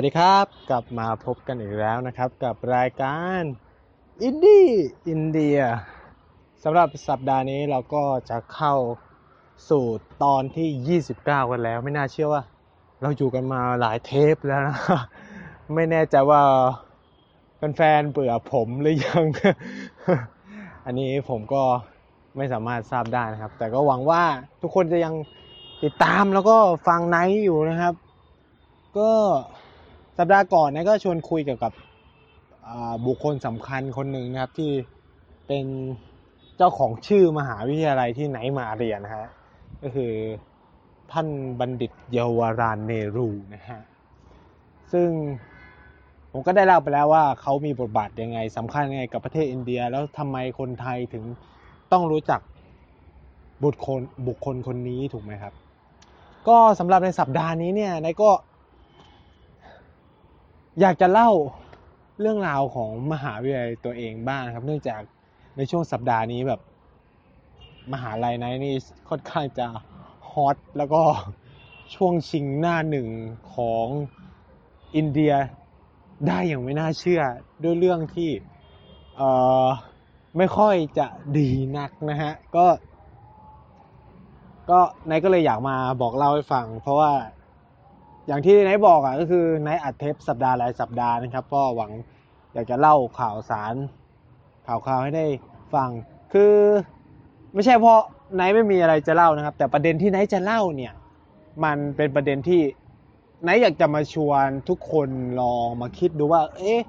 สวัสดีครับ กลับมาพบกันอีกแล้วนะครับ กับรายการอินดี้อินเดียสำหรับสัปดาห์นี้เราก็จะเข้าสู่ตอนที่ 29 กันแล้ว ไม่น่าเชื่อว่า เราอยู่กันมาหลายเทปแล้วนะไม่แน่ใจว่าแฟนๆเบื่อผมหรือยัง อันนี้ผมก็ไม่สามารถทราบได้นะครับ แต่ก็หวังว่าทุกคนจะยังติดตามแล้วก็ฟังไนท์อยู่นะครับ ก็ สัปดาห์ก่อนนะก็ชวนคุยเกี่ยวกับบุคคลสำคัญคนหนึ่งนะครับที่เป็นเจ้าของชื่อมหาวิทยาลัยที่ไหนมาเรียนนะฮะก็คือท่านบัณฑิตเยาวรานเนรูนะฮะซึ่งผมก็ได้เล่าไปแล้วว่าเขามีบทบาทยังไงสำคัญยังไงกับประเทศอินเดีย แล้วทำไมคนไทยถึงต้องรู้จักบุคคลบุคคลคนนี้ถูกไหมครับ ก็สำหรับในสัปดาห์นี้เนี่ยนายก็ อยากจะเล่าเรื่องราวของมหาวิทยาลัยตัวเองบ้างครับ เนื่องจากในช่วงสัปดาห์นี้แบบ มหาลัยไนนี่ค่อนข้างจะฮอตแล้วก็ช่วงชิงหน้าหนึ่งของอินเดียได้อย่างไม่น่าเชื่อด้วยเรื่องที่เอ่อไม่ค่อยจะดีนักนะฮะ ก็ ก็นายก็เลยอยากมาบอกเล่าให้ฟัง เพราะว่า อย่างที่ไนายบอกอะก็คือไนายอัดเทปสัปดาห์หลายสัปดาห์นะครับ ก็หวังอยากจะเล่าข่าวสาร ข่าวข่าวให้ได้ฟัง คือไม่ใช่เพราะไนายไม่มีอะไรจะเล่านะครับ แต่ประเด็นที่ไนายจะเล่าเนี่ย มันเป็นประเด็นที่ไนายอยากจะมาชวนทุกคนลองมาคิดดูว่า เอ๊ะ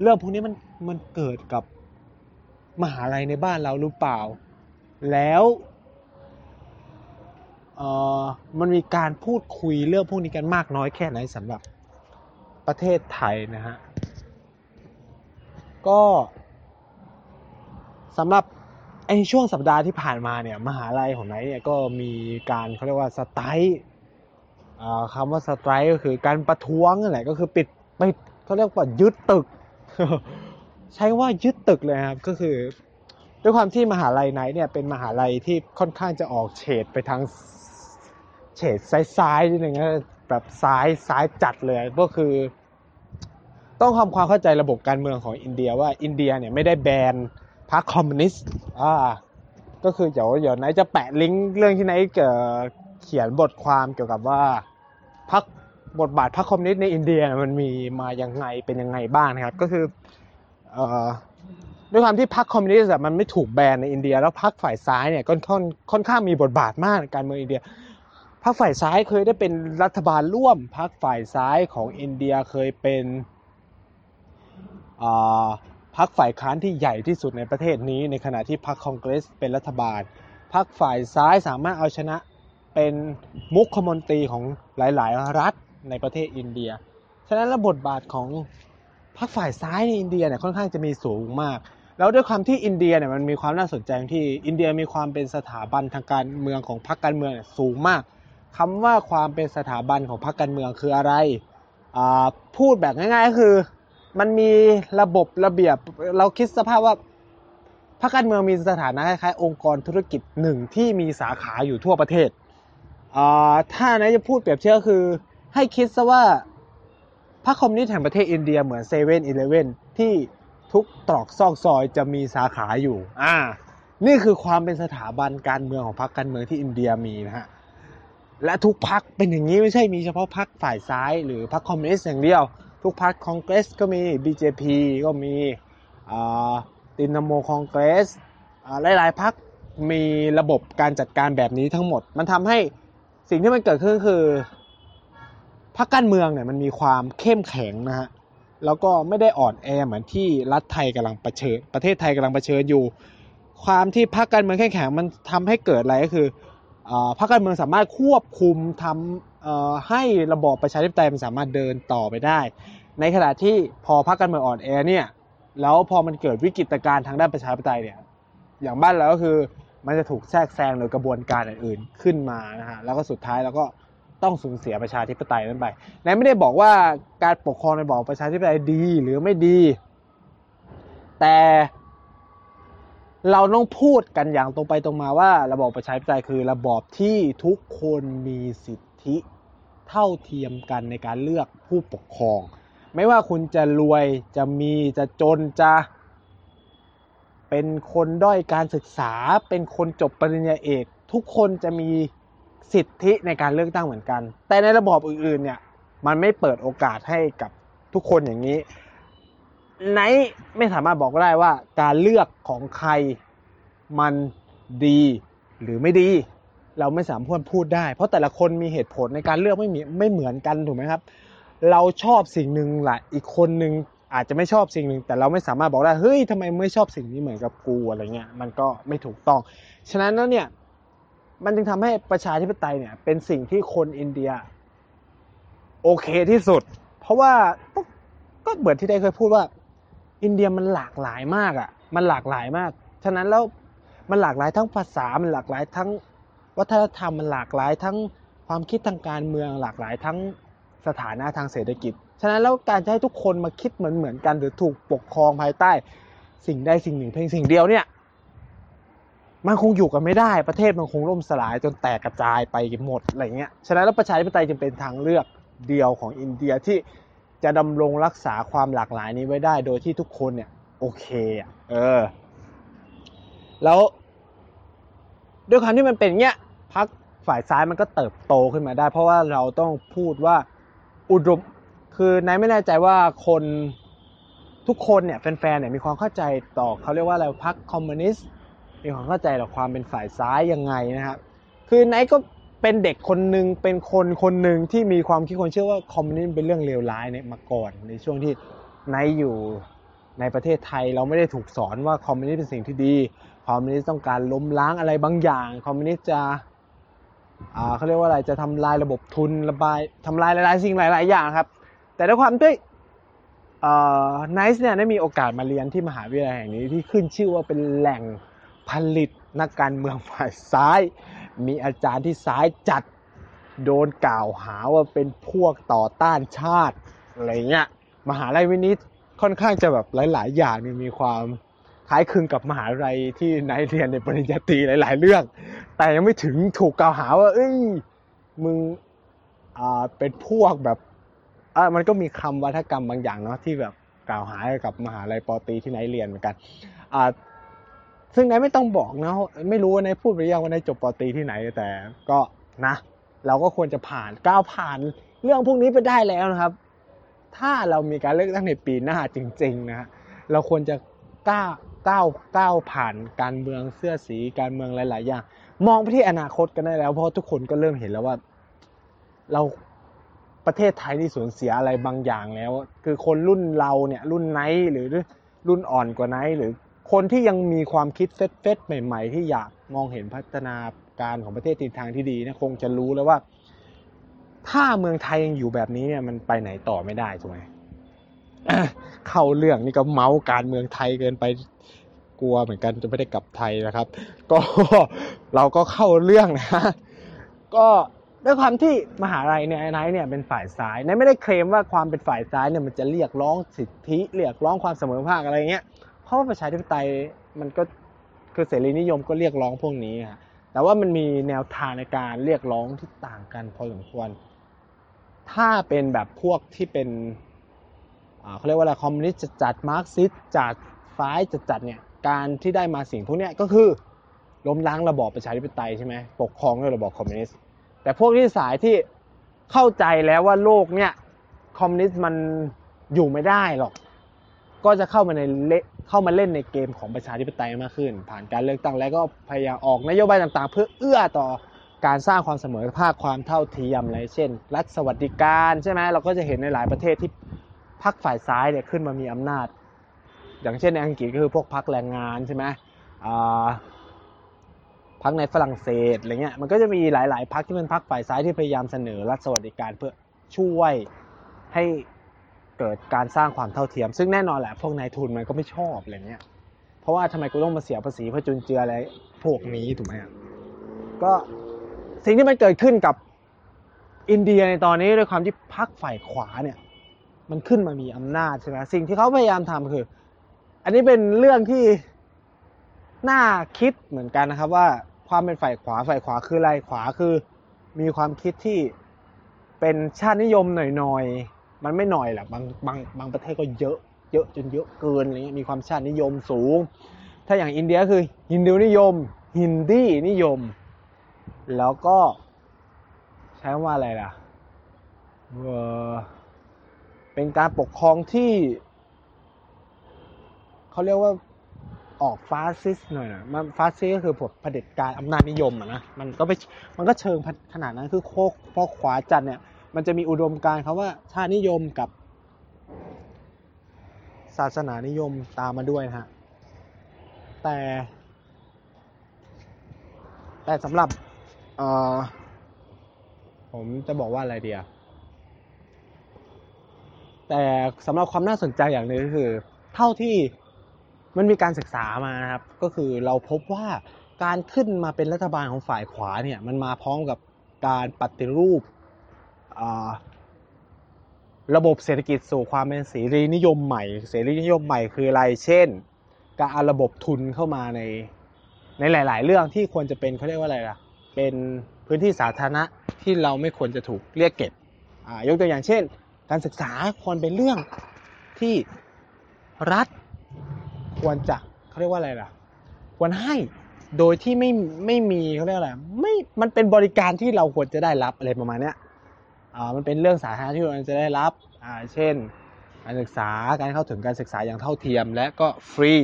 เรื่องพวกนี้มันมันเกิดกับมหาลัยในบ้านเราหรือเปล่า แล้ว มันมีการพูดคุยเรื่องพวกนี้กันมากน้อยแค่ไหนสำหรับประเทศไทยนะฮะ ก็สำหรับไอช่วงสัปดาห์ที่ผ่านมาเนี่ยมหาลัยของไนเนี่ยก็มีการเขาเรียกว่าสไตร์คำว่าสไตร์ก็คือการประท้วงนั่นแหละก็คือปิดปิดเขาเรียกว่ายึดตึก ใช้ว่ายึดตึกเลยครับก็คือ ด้วยความที่มหาลัยไนเนี่ยเป็นมหาลัยที่ค่อนข้างจะออกเฉดไปทาง เฉดซ้ายๆนิดนึงนะแบบซ้ายซ้ายจัดเลยก็คือ ต้องทำความเข้าใจระบบการเมืองของอินเดียว่าอินเดียเนี่ยไม่ได้แบนพรรคคอมมิวนิสต์อ่าก็คือเดี๋ยวเดี๋ยวไนท์จะแปะลิงก์เรื่องที่ไนท์เขียนบทความเกี่ยวกับว่าพรรคบทบาทพรรคคอมมิวนิสต์ในอินเดียมันมีมาอย่างไงเป็นยังไงบ้างนะครับ ก็คือเอ่อด้วยความที่พรรคคอมมิวนิสต์มันไม่ถูกแบนในอินเดีย แล้วพรรคฝ่ายซ้ายเนี่ยก็ค่อนค่อนข้างมีบทบาทมากในการเมืองอินเดีย พรรคฝ่ายซ้ายเคยได้เป็นรัฐบาลร่วมพรรคฝ่ายซ้ายของอินเดียเคยเป็นพรรคฝ่ายค้านที่ใหญ่ที่สุดในประเทศนี้ ในขณะที่พรรคคองเกรสเป็นรัฐบาลพรรคฝ่ายซ้ายสามารถเอาชนะเป็นมุขมนตรีของหลาย ๆ รัฐในประเทศอินเดีย ฉะนั้นระบทบาทของพรรคฝ่ายซ้ายในอินเดียเนี่ยค่อนข้างจะมีสูงมาก แล้วด้วยความที่อินเดียเนี่ยมันมีความน่าสนใจที่อินเดียมีความเป็นสถาบันทางการเมืองของพรรคการเมืองสูงมาก คำว่าความเป็นสถาบันของพรรคการเมืองคืออะไร พูดแบบง่ายๆก็คือ มันมีระบบระเบียบ เราคิดสภาพว่าพรรคการเมืองมีสถานะคล้ายๆองค์กรธุรกิจหนึ่งที่มีสาขาอยู่ทั่วประเทศ ถ้าไนท์จะพูดเปรียบเทียบคือ ให้คิดซะว่าพรรคคอมมิวนิสต์แห่งประเทศอินเดียเหมือนเซเว่นอีเลเว่นที่ทุกตรอกซอกซอยจะมีสาขาอยู่ อ่า นี่คือความเป็นสถาบันการเมืองของพรรคการเมืองที่อินเดียมีนะฮะ และทุกพรรคเป็นอย่างนี้ไม่ใช่มีเฉพาะพรรคฝ่ายซ้าย หรือพรรคคอมมิวนิสต์อย่างเดียว ทุกพรรคอนเกรสก็มี BJP ก็มี Trinamool Congress หลาย ๆ พรรคมีระบบการจัดการแบบนี้ทั้งหมด มันทำให้สิ่งที่มันเกิดขึ้นคือพรรคการเมืองเนี่ยมันมีความเข้มแข็งนะฮะแล้วก็ไม่ได้อ่อนแอเหมือนที่รัฐไทยกำลังเผชิญประเทศไทยกำลังเผชิญอยู่ ความที่พักการเมืองเข้มแข็งมันทำให้เกิดอะไรก็คือ พรรคการเมืองสามารถควบคุมทำให้ระบอบประชาธิปไตยมันสามารถเดินต่อไปได้ ในขณะที่พอพรรคการเมืองอ่อนแอเนี่ยแล้วพอมันเกิดวิกฤตการณ์ทางด้านประชาธิปไตยเนี่ยอย่างบ้านเราก็คือมันจะถูกแทรกแซงโดยกระบวนการอื่นๆขึ้นมานะฮะแล้วก็สุดท้ายแล้วก็ต้องสูญเสียประชาธิปไตยนั้นไปนายไม่ได้บอกว่าการปกครองในบอกประชาธิปไตยดีหรือไม่ดี แต่ เราต้องพูดกันอย่างตรงไปตรงมาว่า ระบอบประชาธิปไตยคือระบอบที่ทุกคนมีสิทธิเท่าเทียมกันในการเลือกผู้ปกครอง ไม่ว่าคุณจะรวยจะมีจะจนจะ เป็นคนด้อยการศึกษา เป็นคนจบปริญญาเอก ทุกคนจะมีสิทธิในการเลือกตั้งเหมือนกัน แต่ในระบอบอื่นๆเนี่ยมันไม่เปิดโอกาสให้กับทุกคนอย่างนี้ ไนไม่สามารถบอกได้ว่าการเลือกของใครมันดีหรือไม่ดี เราไม่สามารถพูดได้ เพราะแต่ละคนมีเหตุผลในการเลือกไม่มีไม่เหมือนกันถูกไหมครับ เราชอบสิ่งหนึ่งแหละอีกคนหนึ่งอาจจะไม่ชอบสิ่งหนึ่ง แต่เราไม่สามารถบอกได้เฮ้ยทำไมไม่ชอบสิ่งนี้เหมือนกับกูอะไรเงี้ยมันก็ไม่ถูกต้อง ฉะนั้นแล้วเนี่ยมันจึงทำให้ประชาธิปไตยเนี่ยเป็นสิ่งที่คนอินเดียโอเคที่สุด เพราะว่าก็เหมือนที่ได้เคยพูดว่า อินเดียมันหลากหลายมากอะ มันหลากหลายมาก ฉะนั้นแล้วมันหลากหลายทั้งภาษา มันหลากหลายทั้งวัฒนธรรม มันหลากหลายทั้งความคิดทางการเมือง หลากหลายทั้งสถานะทางเศรษฐกิจ ฉะนั้นแล้วการจะให้ทุกคนมาคิดเหมือนเหมือนกันหรือถูกปกครองภายใต้ สิ่งใดสิ่งหนึ่งเพียงสิ่งเดียวเนี่ย มันคงอยู่กันไม่ได้ ประเทศมันคงล่มสลายจนแตกกระจายไปหมดอะไรเงี้ย ฉะนั้นแล้วประชาธิปไตยจึงเป็นทางเลือกเดียวของอินเดียที่ จะดำรงรักษาความหลากหลายนี้ไว้ได้ โดยที่ทุกคนเนี่ยโอเคอะเออ แล้ว ด้วยความที่มันเป็นเงี้ยพักฝ่ายซ้ายมันก็เติบโตขึ้นมาได้ เพราะว่าเราต้องพูดว่าอุดมคือนายไม่แน่ใจว่าคนทุกคนเนี่ยแฟนๆเนี่ยมีความเข้าใจต่อเขาเรียกว่าอะไรพักคอมมิวนิสต์มีความเข้าใจต่อความเป็นฝ่ายซ้ายยังไงนะครับคือไนท์ก็ เป็นเด็กคนหนึ่งเป็นคนคนหนึ่งที่มีความคิดคนเชื่อว่าคอมมิวนิสต์เป็นเรื่องเลวร้ายเนี่ยมาก่อนในช่วงที่ไนท์อยู่ในประเทศไทยเราไม่ได้ถูกสอนว่าคอมมิวนิสต์เป็นสิ่งที่ดีคอมมิวนิสต์ต้องการล้มล้างอะไรบางอย่าง คอมมิวนิสต์จะเขาเรียกว่าอะไรจะทำลายระบบทุนระบายทำลายหลายๆสิ่งหลาย ๆ อย่างครับ แต่ด้วยความที่เอ่อไนซ์เนี่ยได้มีโอกาสมาเรียนที่มหาวิทยาลัยแห่งนี้ที่ขึ้นชื่อว่าเป็นแหล่งผลิตนักการเมืองฝ่ายซ้าย มีอาจารย์ที่ซ้ายจัดโดนกล่าวหาว่าเป็นพวกต่อต้านชาติอะไรเงี้ยมหาลัยวินิตค่อนข้างจะแบบหลาย ๆ อย่างนี่มีความคล้ายคลึงกับมหาลัยที่นายเรียนในปริญญาตรีหลาย ๆ เรื่อง แต่ยังไม่ถึงถูกกล่าวหาว่า เอ้ยมึงอ่าเป็นพวกแบบอ่ามันก็มีคำวัฒกรรมบางอย่างเนาะที่แบบกล่าวหากับมหาลัยปอตีที่นายเรียนเหมือนกันอ่า ซึ่งนายไม่ต้องบอกนะ ไม่รู้ว่านายพูดไปยังว่านายจบปอตีที่ไหนแต่ก็นะ เราก็ควรจะผ่านก้าวผ่านเรื่องพวกนี้ไปได้แล้วนะครับ ถ้าเรามีการเลือกตั้งในปีหน้าจริง ๆ นะฮะเราควรจะก้าวก้าวก้าวผ่านการเมืองเสื้อสีการเมืองหลาย ๆ อย่าง มองไปที่อนาคตกันได้แล้ว เพราะทุกคนก็เริ่มเห็นแล้วว่า เราประเทศไทยที่สูญเสียอะไรบางอย่างแล้ว คือคนรุ่นเราเนี่ยรุ่นไนท์หรือรุ่นอ่อนกว่าไนท์หรือ คนที่ยังมีความคิด fresh fresh ใหม่ ๆ ที่อยากมองเห็นพัฒนาการของประเทศทิศทางที่ดีนะคงจะรู้แล้วว่า ถ้าเมืองไทยยังอยู่แบบนี้เนี่ยมันไปไหนต่อไม่ได้ถูกไหมเข้าเรื่องนี่ก็เมาส์การเมืองไทยเกินไปกลัวเหมือนกันจะไม่ได้กลับไทยนะครับ ก็เราก็เข้าเรื่องนะ ก็ด้วยความที่มหาลัยเนี่ยไนท์เนี่ยเป็นฝ่ายซ้ายไนท์ไม่ได้เคลมว่าความเป็นฝ่ายซ้ายเนี่ยมันจะเรียกร้องสิทธิเรียกร้องความเสมอภาคอะไรเงี้ย เพราะว่าประชาธิปไตยมันก็คือเสรีนิยมก็เรียกร้องพวกนี้ฮะแต่ว่ามันมีแนวทางในการเรียกร้องที่ต่างกันพอสมควร ถ้าเป็นแบบพวกที่เป็นเขาเรียกว่าอะไรคอมมิวนิสต์จัดมาร์กซิสจัดซ้ายจัดจัดเนี่ยการที่ได้มาสิ่งพวกนี้ก็คือล้มล้างระบอบประชาธิปไตยใช่ไหมปกครองด้วยระบอบคอมมิวนิสต์แต่พวกที่สายที่เข้าใจแล้วว่าโลกเนี่ยคอมมิวนิสต์มันอยู่ไม่ได้หรอก ก็จะเข้ามาในเข้ามาเล่นในเกมของประชาธิปไตยมากขึ้น ผ่านการเลือกตั้งแล้วก็พยายามออกนโยบายต่างๆ เพื่อเอื้อต่อการสร้างความเสมอภาคความเท่าเทียมอะไรเช่น รัฐสวัสดิการใช่ไหมเราก็จะเห็นในหลายประเทศที่พรรคฝ่ายซ้ายเนี่ยขึ้นมามีอำนาจ อย่างเช่นในอังกฤษก็คือพวกพรรคแรงงานใช่ไหมพรรคในฝรั่งเศสอะไรเงี้ยมันก็จะมีหลาย ๆพรรคที่เป็นพรรคฝ่ายซ้ายที่พยายามเสนอรัฐสวัสดิการเพื่อช่วยให้ เกิดการสร้างความเท่าเทียม ซึ่งแน่นอนแหละพวกนายทุนมันก็ไม่ชอบอะไรเงี้ยเพราะว่าทำไมกูต้องมาเสียภาษีเพื่อจุนเจืออะไรพวกนี้ถูกไหมก็สิ่งที่มันเกิดขึ้นกับอินเดียในตอนนี้ด้วยความที่พรรคฝ่ายขวาเนี่ย มันขึ้นมามีอำนาจใช่ไหมสิ่งที่เขาพยายามทำคือ อันนี้เป็นเรื่องที่น่าคิดเหมือนกันนะครับ ว่าความเป็นฝ่ายขวาฝ่ายขวาคืออะไรขวาคือ มีความคิดที่เเป็นชาตินิยมหน่อยๆ มันไม่หน่อยแหละบางบางบางประเทศก็เยอะเยอะจนเยอะเกินอะไรเงี้ยมีความชาตินิยมสูง ถ้าอย่างอินเดียคือฮินดูนิยม ฮินดีนิยม แล้วก็ใช้คำว่าอะไรล่ะเออเป็นการปกครองที่เขาเรียกว่าออกฟาสซิสหน่อยนะมันฟาสซิสก็คือผลเผด็จการอำนาจนิยมอะนะมันก็ไม่มันก็เชิงขนาดนั้นคือโคกพอขวาจัดเนี่ย มันจะมีอุดมการณ์คำว่าชาตินิยมกับ ศาสนานิยมตามมาด้วยนะฮะ แต่ แต่สำหรับเอ่อผมจะบอกว่าอะไรเดียแต่สำหรับความน่าสนใจอย่างหนึ่งก็คือ เท่าที่มันมีการศึกษามานะครับ ก็คือเราพบว่าการขึ้นมาเป็นรัฐบาลของฝ่ายขวาเนี่ย มันมาพร้อมกับการปฏิรูป ระบบเศรษฐกิจสู่ความเป็นเสรีนิยมใหม่ เสรีนิยมใหม่คืออะไร เช่น การเอาระบบทุนเข้ามาในในหลาย ๆ เรื่องที่ควรจะเป็นเขาเรียกว่าอะไรล่ะ เป็นพื้นที่สาธารณะที่เราไม่ควรจะถูกเรียกเก็บอายกตัวอย่างเช่น การศึกษาควรเป็นเรื่องที่รัฐควรจะเขาเรียกว่าอะไรล่ะ ควรให้โดยที่ไม่ไม่มีเขาเรียกอะไรไม่มันเป็นบริการที่เราควรจะได้รับอะไรประมาณเนี้ย มันเป็นเรื่องสาธารณะที่เราจะได้รับเช่นการศึกษาการเข้าถึงการศึกษาอย่างเท่าเทียม และก็ฟรี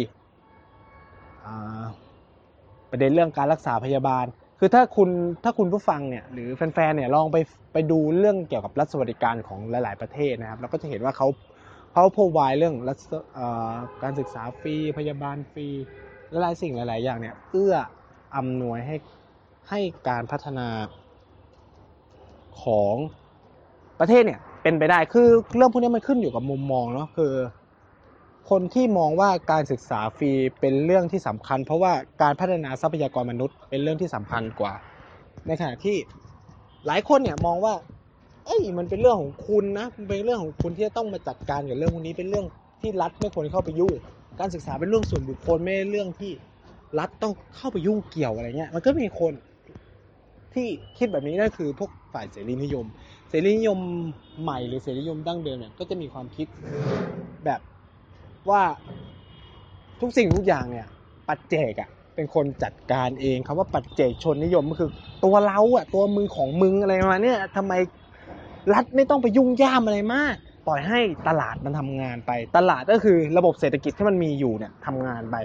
ประเด็นเรื่องการรักษาพยาบาล คือถ้าคุณถ้าคุณผู้ฟังเนี่ยหรือแฟนๆเนี่ยลองไปไปดูเรื่องเกี่ยวกับรัฐสวัสดิการของหลาย ๆประเทศนะครับเราก็จะเห็นว่าเขาเขาพ r o v i เรื่องรัฐการศึกษาฟรีพยาบาลฟรีหลายสิ่งหลาย ๆ อย่างเนี่ยเอื้ออำนวยให้ให้การพัฒนาของ ประเทศเนี่ยเป็นไปได้คือเรื่องพวกนี้มันขึ้นอยู่กับมุมมองเนาะคือ คนที่มองว่าการศึกษาฟรีเป็นเรื่องที่สำคัญ เพราะว่าการพัฒนาทรัพยากรมนุษย์ เป็นเรื่องที่สำคัญกว่า ในขณะที่หลายคนเนี่ยมองว่า เอ้ยมันเป็นเรื่องของคุณนะมันเป็นเรื่องของคุณที่จะต้องมาจัดการกับเรื่องพวกนี้เป็นเรื่องที่รัฐไม่ควรเข้าไปยุ่งการศึกษาเป็นเรื่องส่วนบุคคลไม่ใช่เรื่องที่รัฐต้องเข้าไปยุ่งเกี่ยวอะไรเงี้ย มันก็มีคนที่คิดแบบนี้นั่นคือพวกฝ่ายเสรีนิยม เสรีนิยมใหม่หรือเสรีนิยมดั้งเดิมเนี่ยก็จะมีความคิดแบบว่าทุกสิ่งทุกอย่างเนี่ย ปัจเจกอะเป็นคนจัดการเองคำว่าปัจเจกชนนิยมก็คือตัวเราอะตัวมึงของมึงอะไรมาเนี้ยทำไมรัฐไม่ต้องไปยุ่งย่ามอะไรมาก ปล่อยให้ตลาดมันทำงานไป ตลาดก็คือระบบเศรษฐกิจที่มันมีอยู่เนี่ยทำงานไป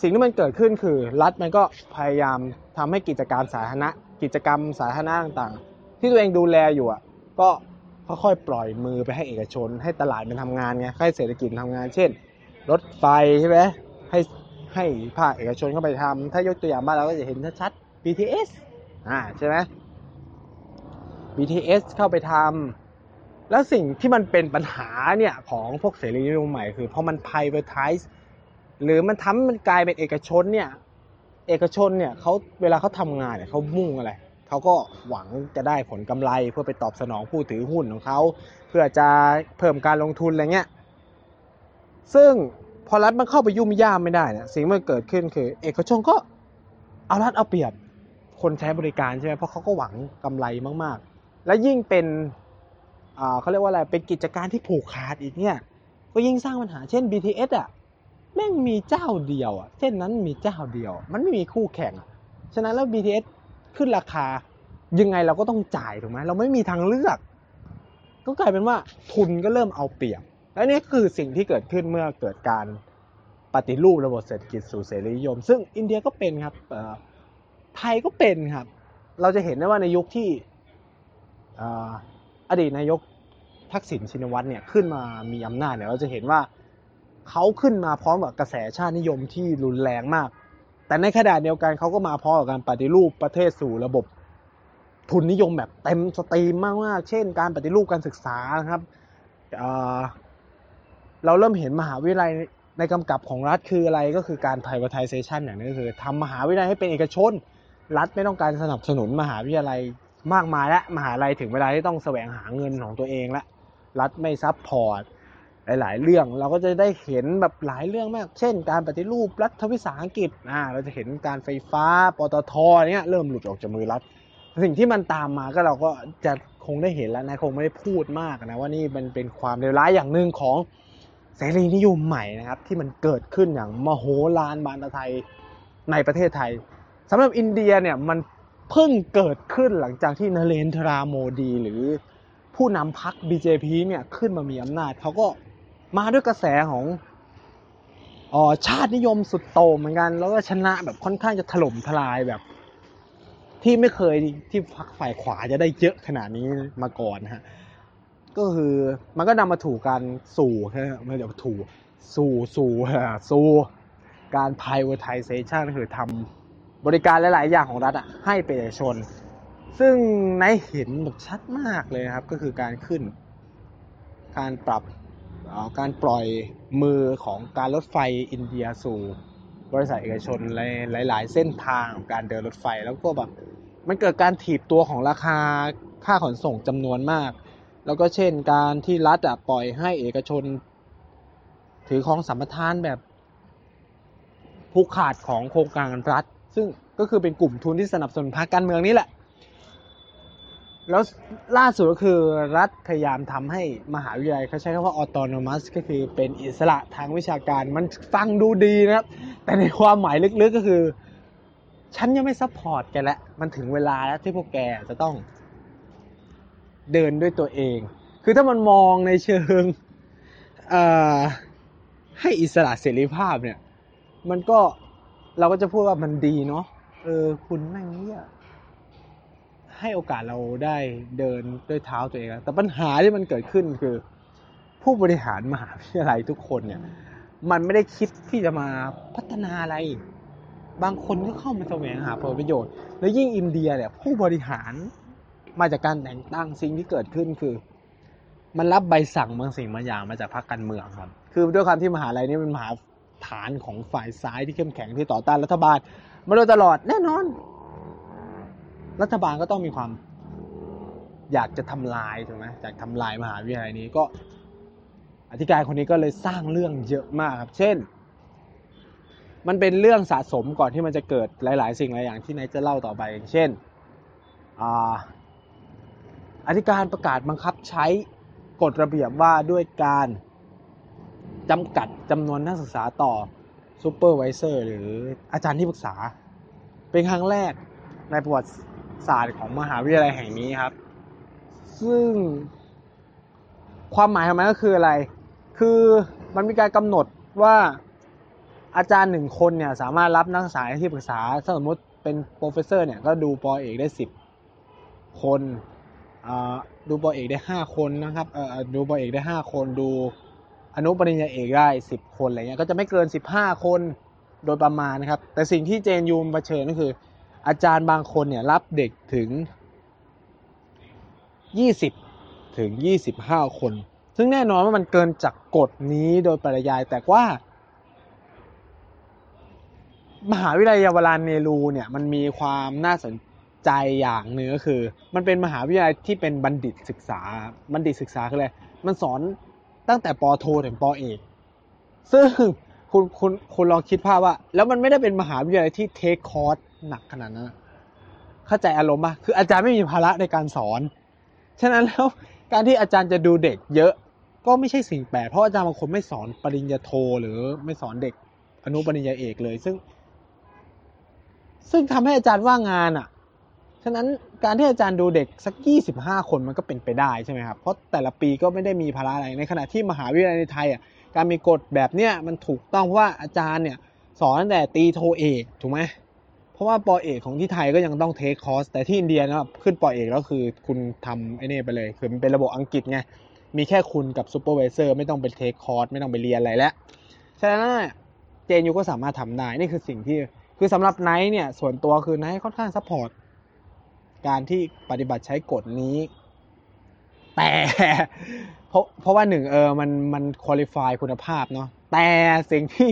สิ่งที่มันเกิดขึ้นคือ รัฐมันก็พยายามทำให้กิจการสาธารณะ กิจกรรมสาธารณะต่างๆ ที่ตัวเองดูแลอยู่อะ ก็ค่อยๆปล่อยมือไปให้เอกชน ให้ตลาดมันทำงานไงให้เศรษฐกิจทำงาน เช่น รถไฟใช่ไหมให้ให้ภาคเอกชนเข้าไปทำถ้ายกตัวอย่างบ้านเราก็จะเห็นชัดๆ BTS อ่าใช่ไหม BTS เข้าไปทำแล้วสิ่งที่มันเป็นปัญหาเนี่ยของพวกเสรีนิยมใหม่คือพอมัน privatize หรือมันทำให้มันกลายเป็นเอกชนเนี่ยเอกชนเนี่ยเขาเวลาเขาทำงานเนี่ยเขามุ่งอะไร เขาก็หวังจะได้ผลกำไรเพื่อไปตอบสนองผู้ถือหุ้นของเขา เพื่อจะเพิ่มการลงทุนอะไรเงี้ยซึ่งพอรัฐมันเข้าไปยุ่มย่ามไม่ได้นี่ยสิ่งที่เกิดขึ้นคือ เอกชนก็เอารัดเอาเปรียบคนใช้บริการใช่ไหมเพราะเขาก็หวังกำไรมากๆ และยิ่งเป็นเขาเรียกว่าอะไรเป็นกิจการที่ผูกขาดอีกเนี่ยก็ยิ่งสร้างปัญหาเช่น BTS อะแม่งมีเจ้าเดียวอะเส้นนั้นมีเจ้าเดียว มันไม่มีคู่แข่งอะฉะนั้นแล้ว BTS ขึ้นราคา ยังไงเราก็ต้องจ่ายถูกไหมเราไม่มีทางเลือก ก็กลายเป็นว่าทุนก็เริ่มเอาเปรียบและนี่คือสิ่งที่เกิดขึ้นเมื่อเกิดการปฏิรูประบบเศรษฐกิจสู่เสรีนิยม ซึ่งอินเดียก็เป็นครับไทยก็เป็นครับ เราจะเห็นได้ว่าในยุคที่อดีตนายกทักษิณชินวัตรเนี่ยขึ้นมามีอำนาจเนี่ยเราจะเห็นว่าเขาขึ้นมาพร้อมกับกระแสชาตินิยมที่รุนแรงมาก แต่ในขณะเดียวกันเขาก็มาพร้อมกับการปฏิรูปประเทศสู่ระบบทุนนิยมแบบเต็มสตรีมมากๆเช่น การปฏิรูปการศึกษานะครับเเราเริ่มเห็นมหาวิทยาลัยในกำกับของรัฐคืออะไรก็คือการ privatization อย่างนี้ก็คือทำมหาวิทยาลัยให้เป็นเอกชน รัฐไม่ต้องการสนับสนุนมหาวิทยาลัยมากมายและมหาลัยถึงเวลาที่ต้องแสวงหาเงินของตัวเองและรัฐไม่ซับพอร์ต หลาย ๆ เรื่องเราก็จะได้เห็นแบบหลายเรื่องมาก เช่น การปฏิรูปรัฐวิสาหกิจอ่าเราจะเห็นการไฟฟ้าปตทเนี่ยเริ่มหลุดออกจากมือรัฐ สิ่งที่มันตามมาก็เราก็จะคงได้เห็นแล้วนะคงไม่ได้พูดมากนะว่านี่มันเป็นความเลวร้ายอย่างหนึ่งของเสรีนิยมใหม่นะครับที่มันเกิดขึ้นอย่างมโหฬารบานตะไทยในประเทศไทยสำหรับอินเดียเนี่ยมันเพิ่งเกิดขึ้นหลังจากที่นเรนทราโมดี หรือผู้นำพรรค BJP เนี่ยขึ้นมามีอำนาจเขาก็ มาด้วยกระแสของอ๋อชาตินิยมสุดโต่งเหมือนกัน แล้วก็ชนะแบบค่อนข้างจะถล่มทลายแบบ ที่ไม่เคยที่พรรคฝ่ายขวาจะได้เยอะขนาดนี้มาก่อนนะฮะก็คือมันก็นำมาถูกการสู่ใช่ไม่เดี๋ยวถูกสู่สู่สู่การ privatization คือทำบริการหลาย ๆ อย่างของรัฐอะให้ป็นเอกชน ซึ่งในเห็นแบบชัดมากเลยครับ ก็คือการขึ้น การปรับ การปล่อยมือของการรถไฟอินเดียสู่บริษัทเอกชนหลาย ๆ เส้นทางของการเดินรถไฟแล้วก็แบบมันเกิดการถีบตัวของราคาค่าขนส่งจำนวนมาก แล้วก็เช่นการที่รัฐปล่อยให้เอกชน ถือครองสัมปทานแบบผูกขาดของโครงการรัฐ ซึ่งก็คือเป็นกลุ่มทุนที่สนับสนุนพรรคการเมืองนี่แหละ แล้วล่าสุดก็คือรัฐพยายามทำให้มหาวิทยาลัยเขาใช้คำว่า autonomous ก็คือเป็นอิสระทางวิชาการมันฟังดูดีนะครับ แต่ในความหมายลึกๆก็คือ ฉันยังไม่ support แกแล้วมันถึงเวลาแล้วที่พวกแกจะต้อง เดินด้วยตัวเอง คือถ้ามันมองในเชิงให้อิสระเสรีภาพเนี่ย มันก็เราก็จะพูดว่ามันดีเนาะเออคุณแม่งเนี่ย ให้โอกาสเราได้เดินด้วยเท้าตัวเองแต่ปัญหาที่มันเกิดขึ้นคือ ผู้บริหารมหาวิทยาลัยทุกคนเนี่ย มันไม่ได้คิดที่จะมาพัฒนาอะไร บางคนก็เข้ามาแสวงหาผลประโยชน์ แล้วยิ่งอินเดียเนี่ย ผู้บริหารมาจากการแต่งตั้งสิ่งที่เกิดขึ้นคือ มันรับใบสั่งบางสิ่งบางอย่างมาจากพรรคการเมืองครับ คือด้วยความที่มหาลัยนี้เป็นมหาฐานของฝ่ายซ้ายที่เข้มแข็งที่ต่อต้านรัฐบาลมาโดยตลอดแน่นอน รัฐบาลก็ต้องมีความอยากจะทำลายถูกไหมอยากทำลายมหาวิทยาลัยนี้ก็ อธิการคนนี้ก็เลยสร้างเรื่องเยอะมากครับ เช่น มันเป็นเรื่องสะสมก่อนที่มันจะเกิดหลาย ๆ สิ่งหลายอย่างที่นายจะเล่าต่อไป เช่นอธิการประกาศบังคับใช้กฎระเบียบว่าด้วยการจำกัดจำนวนนักศึกษาต่อซูเปอร์วิเซอร์หรืออาจารย์ที่ปรึกษา เป็นครั้งแรกในประวัติ ศาสตร์ของมหาวิทยาลัยแห่งนี้ครับ ซึ่งความหมายของมันก็คืออะไร คือมันมีการกำหนดว่าอาจารย์หนึ่งคนเนี่ยสามารถรับนักศึกษาที่ปรึกษาสมมติเป็น professor เนี่ยก็ดูปอเอกได้สิบคนดูปอเอกได้ห้าคนนะครับดูปอเอกได้ห้าคนดูอนุปริญญาเอกได้สิบคนอะไรเงี้ยก็จะไม่เกินสิบห้าคนโดยประมาณนะครับ แต่สิ่งที่เจนยูมเผชิญก็คือ อาจารย์บางคนเนี่ยรับเด็กถึงยี่สิบถึงยี่สิบห้าคน ซึ่งแน่นอนว่ามันเกินจากกฎนี้โดยปริยายแต่ว่า มหาวิทยาลัยวารานเนรูเนี่ยมันมีความน่าสนใจอย่างหนึ่งก็คือ มันเป็นมหาวิทยาลัยที่เป็นบัณฑิตศึกษา บัณฑิตศึกษาคืออะไรมันสอนตั้งแต่ปโทถึงปเอกซึ่งคุณคุณคุณลองคิดภาพว่า แล้วมันไม่ได้เป็นมหาวิทยาลัยที่เทคคอร์ส หนักขนาดนั้นเข้าใจอารมณ์ปะคืออาจารย์ไม่มีภาระในการสอน ฉะนั้นแล้วการที่อาจารย์จะดูเด็กเยอะก็ไม่ใช่สิ่งแปลกเพราะอาจารย์บางคนไม่สอนปริญญาโทหรือไม่สอนเด็กอนุปริญญาเอกเลย ซึ่ง ซึ่งทำให้อาจารย์ว่างงานอะ ฉะนั้นการที่อาจารย์ดูเด็กสัก25คนมันก็เป็นไปได้ใช่ไหมครับ เพราะแต่ละปีก็ไม่ได้มีภาระอะไรในขณะที่มหาวิทยาลัยในไทยอะการมีกฎแบบเนี้ยมันถูกต้องเพราะว่าอาจารย์เนี่ย สอนตั้งแต่ตรีโทเอกถูกไหม เพราะว่าปอเอกของที่ไทยก็ยังต้อง take course แต่ที่อินเดียนะครับขึ้นปอเอกแล้วคือคุณทำไอ้นี่ไปเลย คือมันเป็นระบบอังกฤษไง มีแค่คุณกับ supervisor ไม่ต้องไป take course ไม่ต้องไปเรียนอะไรแล้วฉะนั้น JNU ก็สามารถทำได้นี่คือสิ่งที่คือสำหรับไนท์เนี่ย ส่วนตัวคือไนท์ค่อนข้าง supportการที่ปฏิบัติใช้กฎนี้ แต่เพราะเพราะว่าหนึ่งเออมันมันคุริฟายคุณภาพเนาะแต่สิ่งที่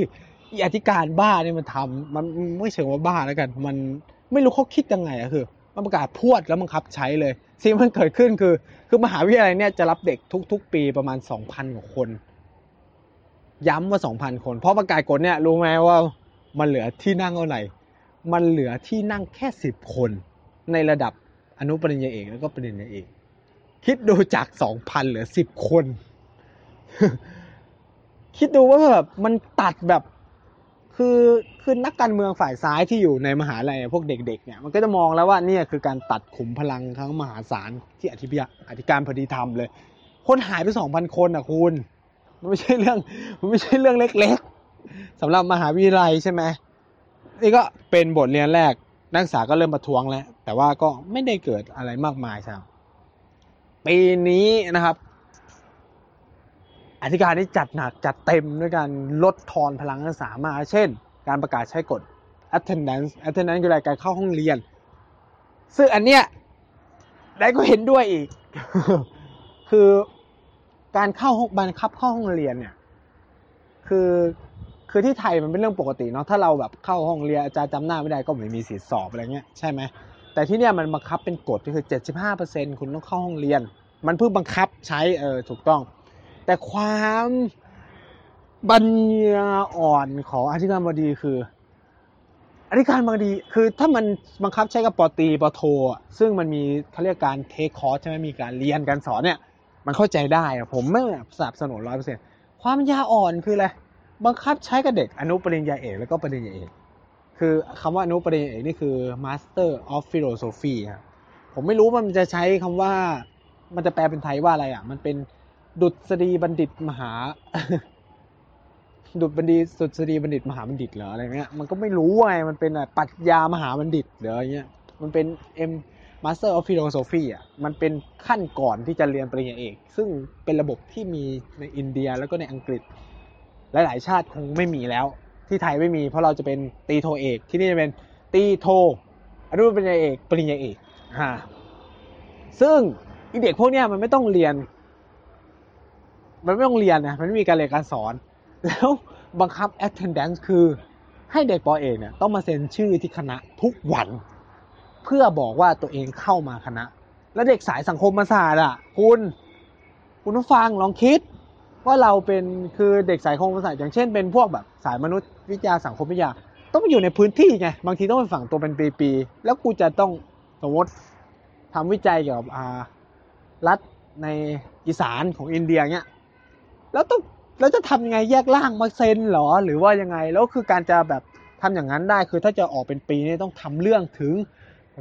อธิการบ้านี่ยมันทำมันไม่เชิงว่าบ้าแล้วกัน มันไม่รู้เขาคิดยังไงอะคือ มันประกาศพวดแล้วบังคับใช้เลยสิ่งมันเกิดขึ้นคือ คือมหาวิทยาลัยเนี่ยจะรับเด็กทุก ๆ ปีประมาณสองพันกว่าคน ย้ำว่าสองพันคน เพราะประกาศกฎเนี่ยรู้ไหมว่ามันเหลือที่นั่งเท่าไหร่ มันเหลือที่นั่งแค่สิบคนในระดับอนุปริญญาเอกแล้วก็ปริญญาเอกคิดดูจากสองพันเหลือสิบคน คิดดูว่าแบบมันตัดแบบ คือคือนักการเมืองฝ่ายซ้ายที่อยู่ในมหาลัยพวกเด็กๆเนี่ยมันก็จะมองแล้วว่าเนี่ยคือการตัดขุมพลังครั้งมหาศาลที่อธิบยอธิการพอดีธรรมเลย คนหายไปสองพันคนอะคุณมันไม่ใช่เรื่องมันไม่ใช่เรื่องเล็กๆสำหรับมหาวิทยาลัยใช่ไหมนี่ก็เป็นบทเรียนแรกนักศึกษาก็เริ่มประท้วงแล้ว แต่ว่าก็ไม่ได้เกิดอะไรมากมายครับปีนี้นะครับ อธิการที่จัดหนักจัดเต็มด้วยการลดทอนพลังนักศึกษามา เช่น การประกาศใช้กฎ attendance attendance คืออะไรการเข้าห้องเรียน ซึ่งอันเนี้ยได้ก็เห็นด้วยอีก คือการเข้าห้องบังคับเข้าห้องเรียนเนี่ย คือคือที่ไทยมันเป็นเรื่องปกติเนาะถ้าเราแบบเข้าห้องเรียนอาจารย์จำหน้าไม่ได้ก็ไม่มีสิทธิสอบอะไรเงี้ยใช่ไหมแต่ที่เนี่ยมันบังคับเป็นกฎก็คือ 75%คุณต้องเข้าห้องเรียน มันเพิ่งบังคับใช้เออถูกต้อง แต่ความบัญญาอ่อนของอธิการบดีคืออธิการบดีคือถ้ามันบังคับใช้กับปอตีปอโท ซึ่งมันมีเขาเรียกการเทคคอร์สใช่ไหมมีการเรียนการสอนเนี่ย มันเข้าใจได้ผมไม่สนับสนุนร้อยเปอร์เซ็นต์ความปัญญาอ่อนคืออะไรบังคับใช้กับเด็กอนุปริญญาเอกแล้วก็ปริญญาเอกคือคำว่าอนุปริญญาเอกนี่คือ Master of Philosophy ครับผมไม่รู้มันจะใช้คำว่ามันจะแปลเป็นไทยว่าอะไรอะ มันเป็น ดุษฎีบัณฑิตมหา ดุษบัณฑิตสุษฎีบัณฑิตมหาบัณฑิตเหรออะไรเงี้ยมันก็ไม่รู้ไงมันเป็นอะปรัชญามหาบัณฑิตเหรออะไรเงี้ยมันเป็น M Master of Philosophy อะมันเป็นขั้นก่อนที่จะเรียนปริญญาเอก ซึ่งเป็นระบบที่มีในอินเดียแล้วก็ในอังกฤษ หลาย ๆ ชาติคงไม่มีแล้ว ที่ไทยไม่มี เพราะเราจะเป็นตีโทเอก ที่นี่จะเป็นตีโทอนุปริญญาเอก ปริญญาเอกฮะซึ่งอีเด็กพวกเนี้ยมันไม่ต้องเรียน มันไม่ต้องเรียนนะมันไม่มีการเรียนการสอน แล้วบังคับ attendance คือให้เด็กปอเอกเนี่ยต้องมาเซ็นชื่อที่คณะทุกวัน เพื่อบอกว่าตัวเองเข้ามาคณะ แล้วเด็กสายสังคมศาสตร์อะ คุณ คุณต้องฟังลองคิด ว่าเราเป็นคือเด็กสายสังคมศาสตร์อย่างเช่นเป็นพวกแบบสายมนุษยวิทยาสังคมวิทยา ต้องไปอยู่ในพื้นที่ไงบางทีต้องไปฝังตัวเป็นปีๆแล้วกูจะต้องสมมติทำวิจัยเกี่ยวกับอารัฐในอีสานของอินเดียเนี้ย แล้วต้องแล้วจะทำยังไงแยกล่างมาเซ็นหรอหรือว่ายังไงแล้วคือการจะแบบทำอย่างนั้นได้คือถ้าจะออกเป็นปีนี่ต้องทำเรื่องถึง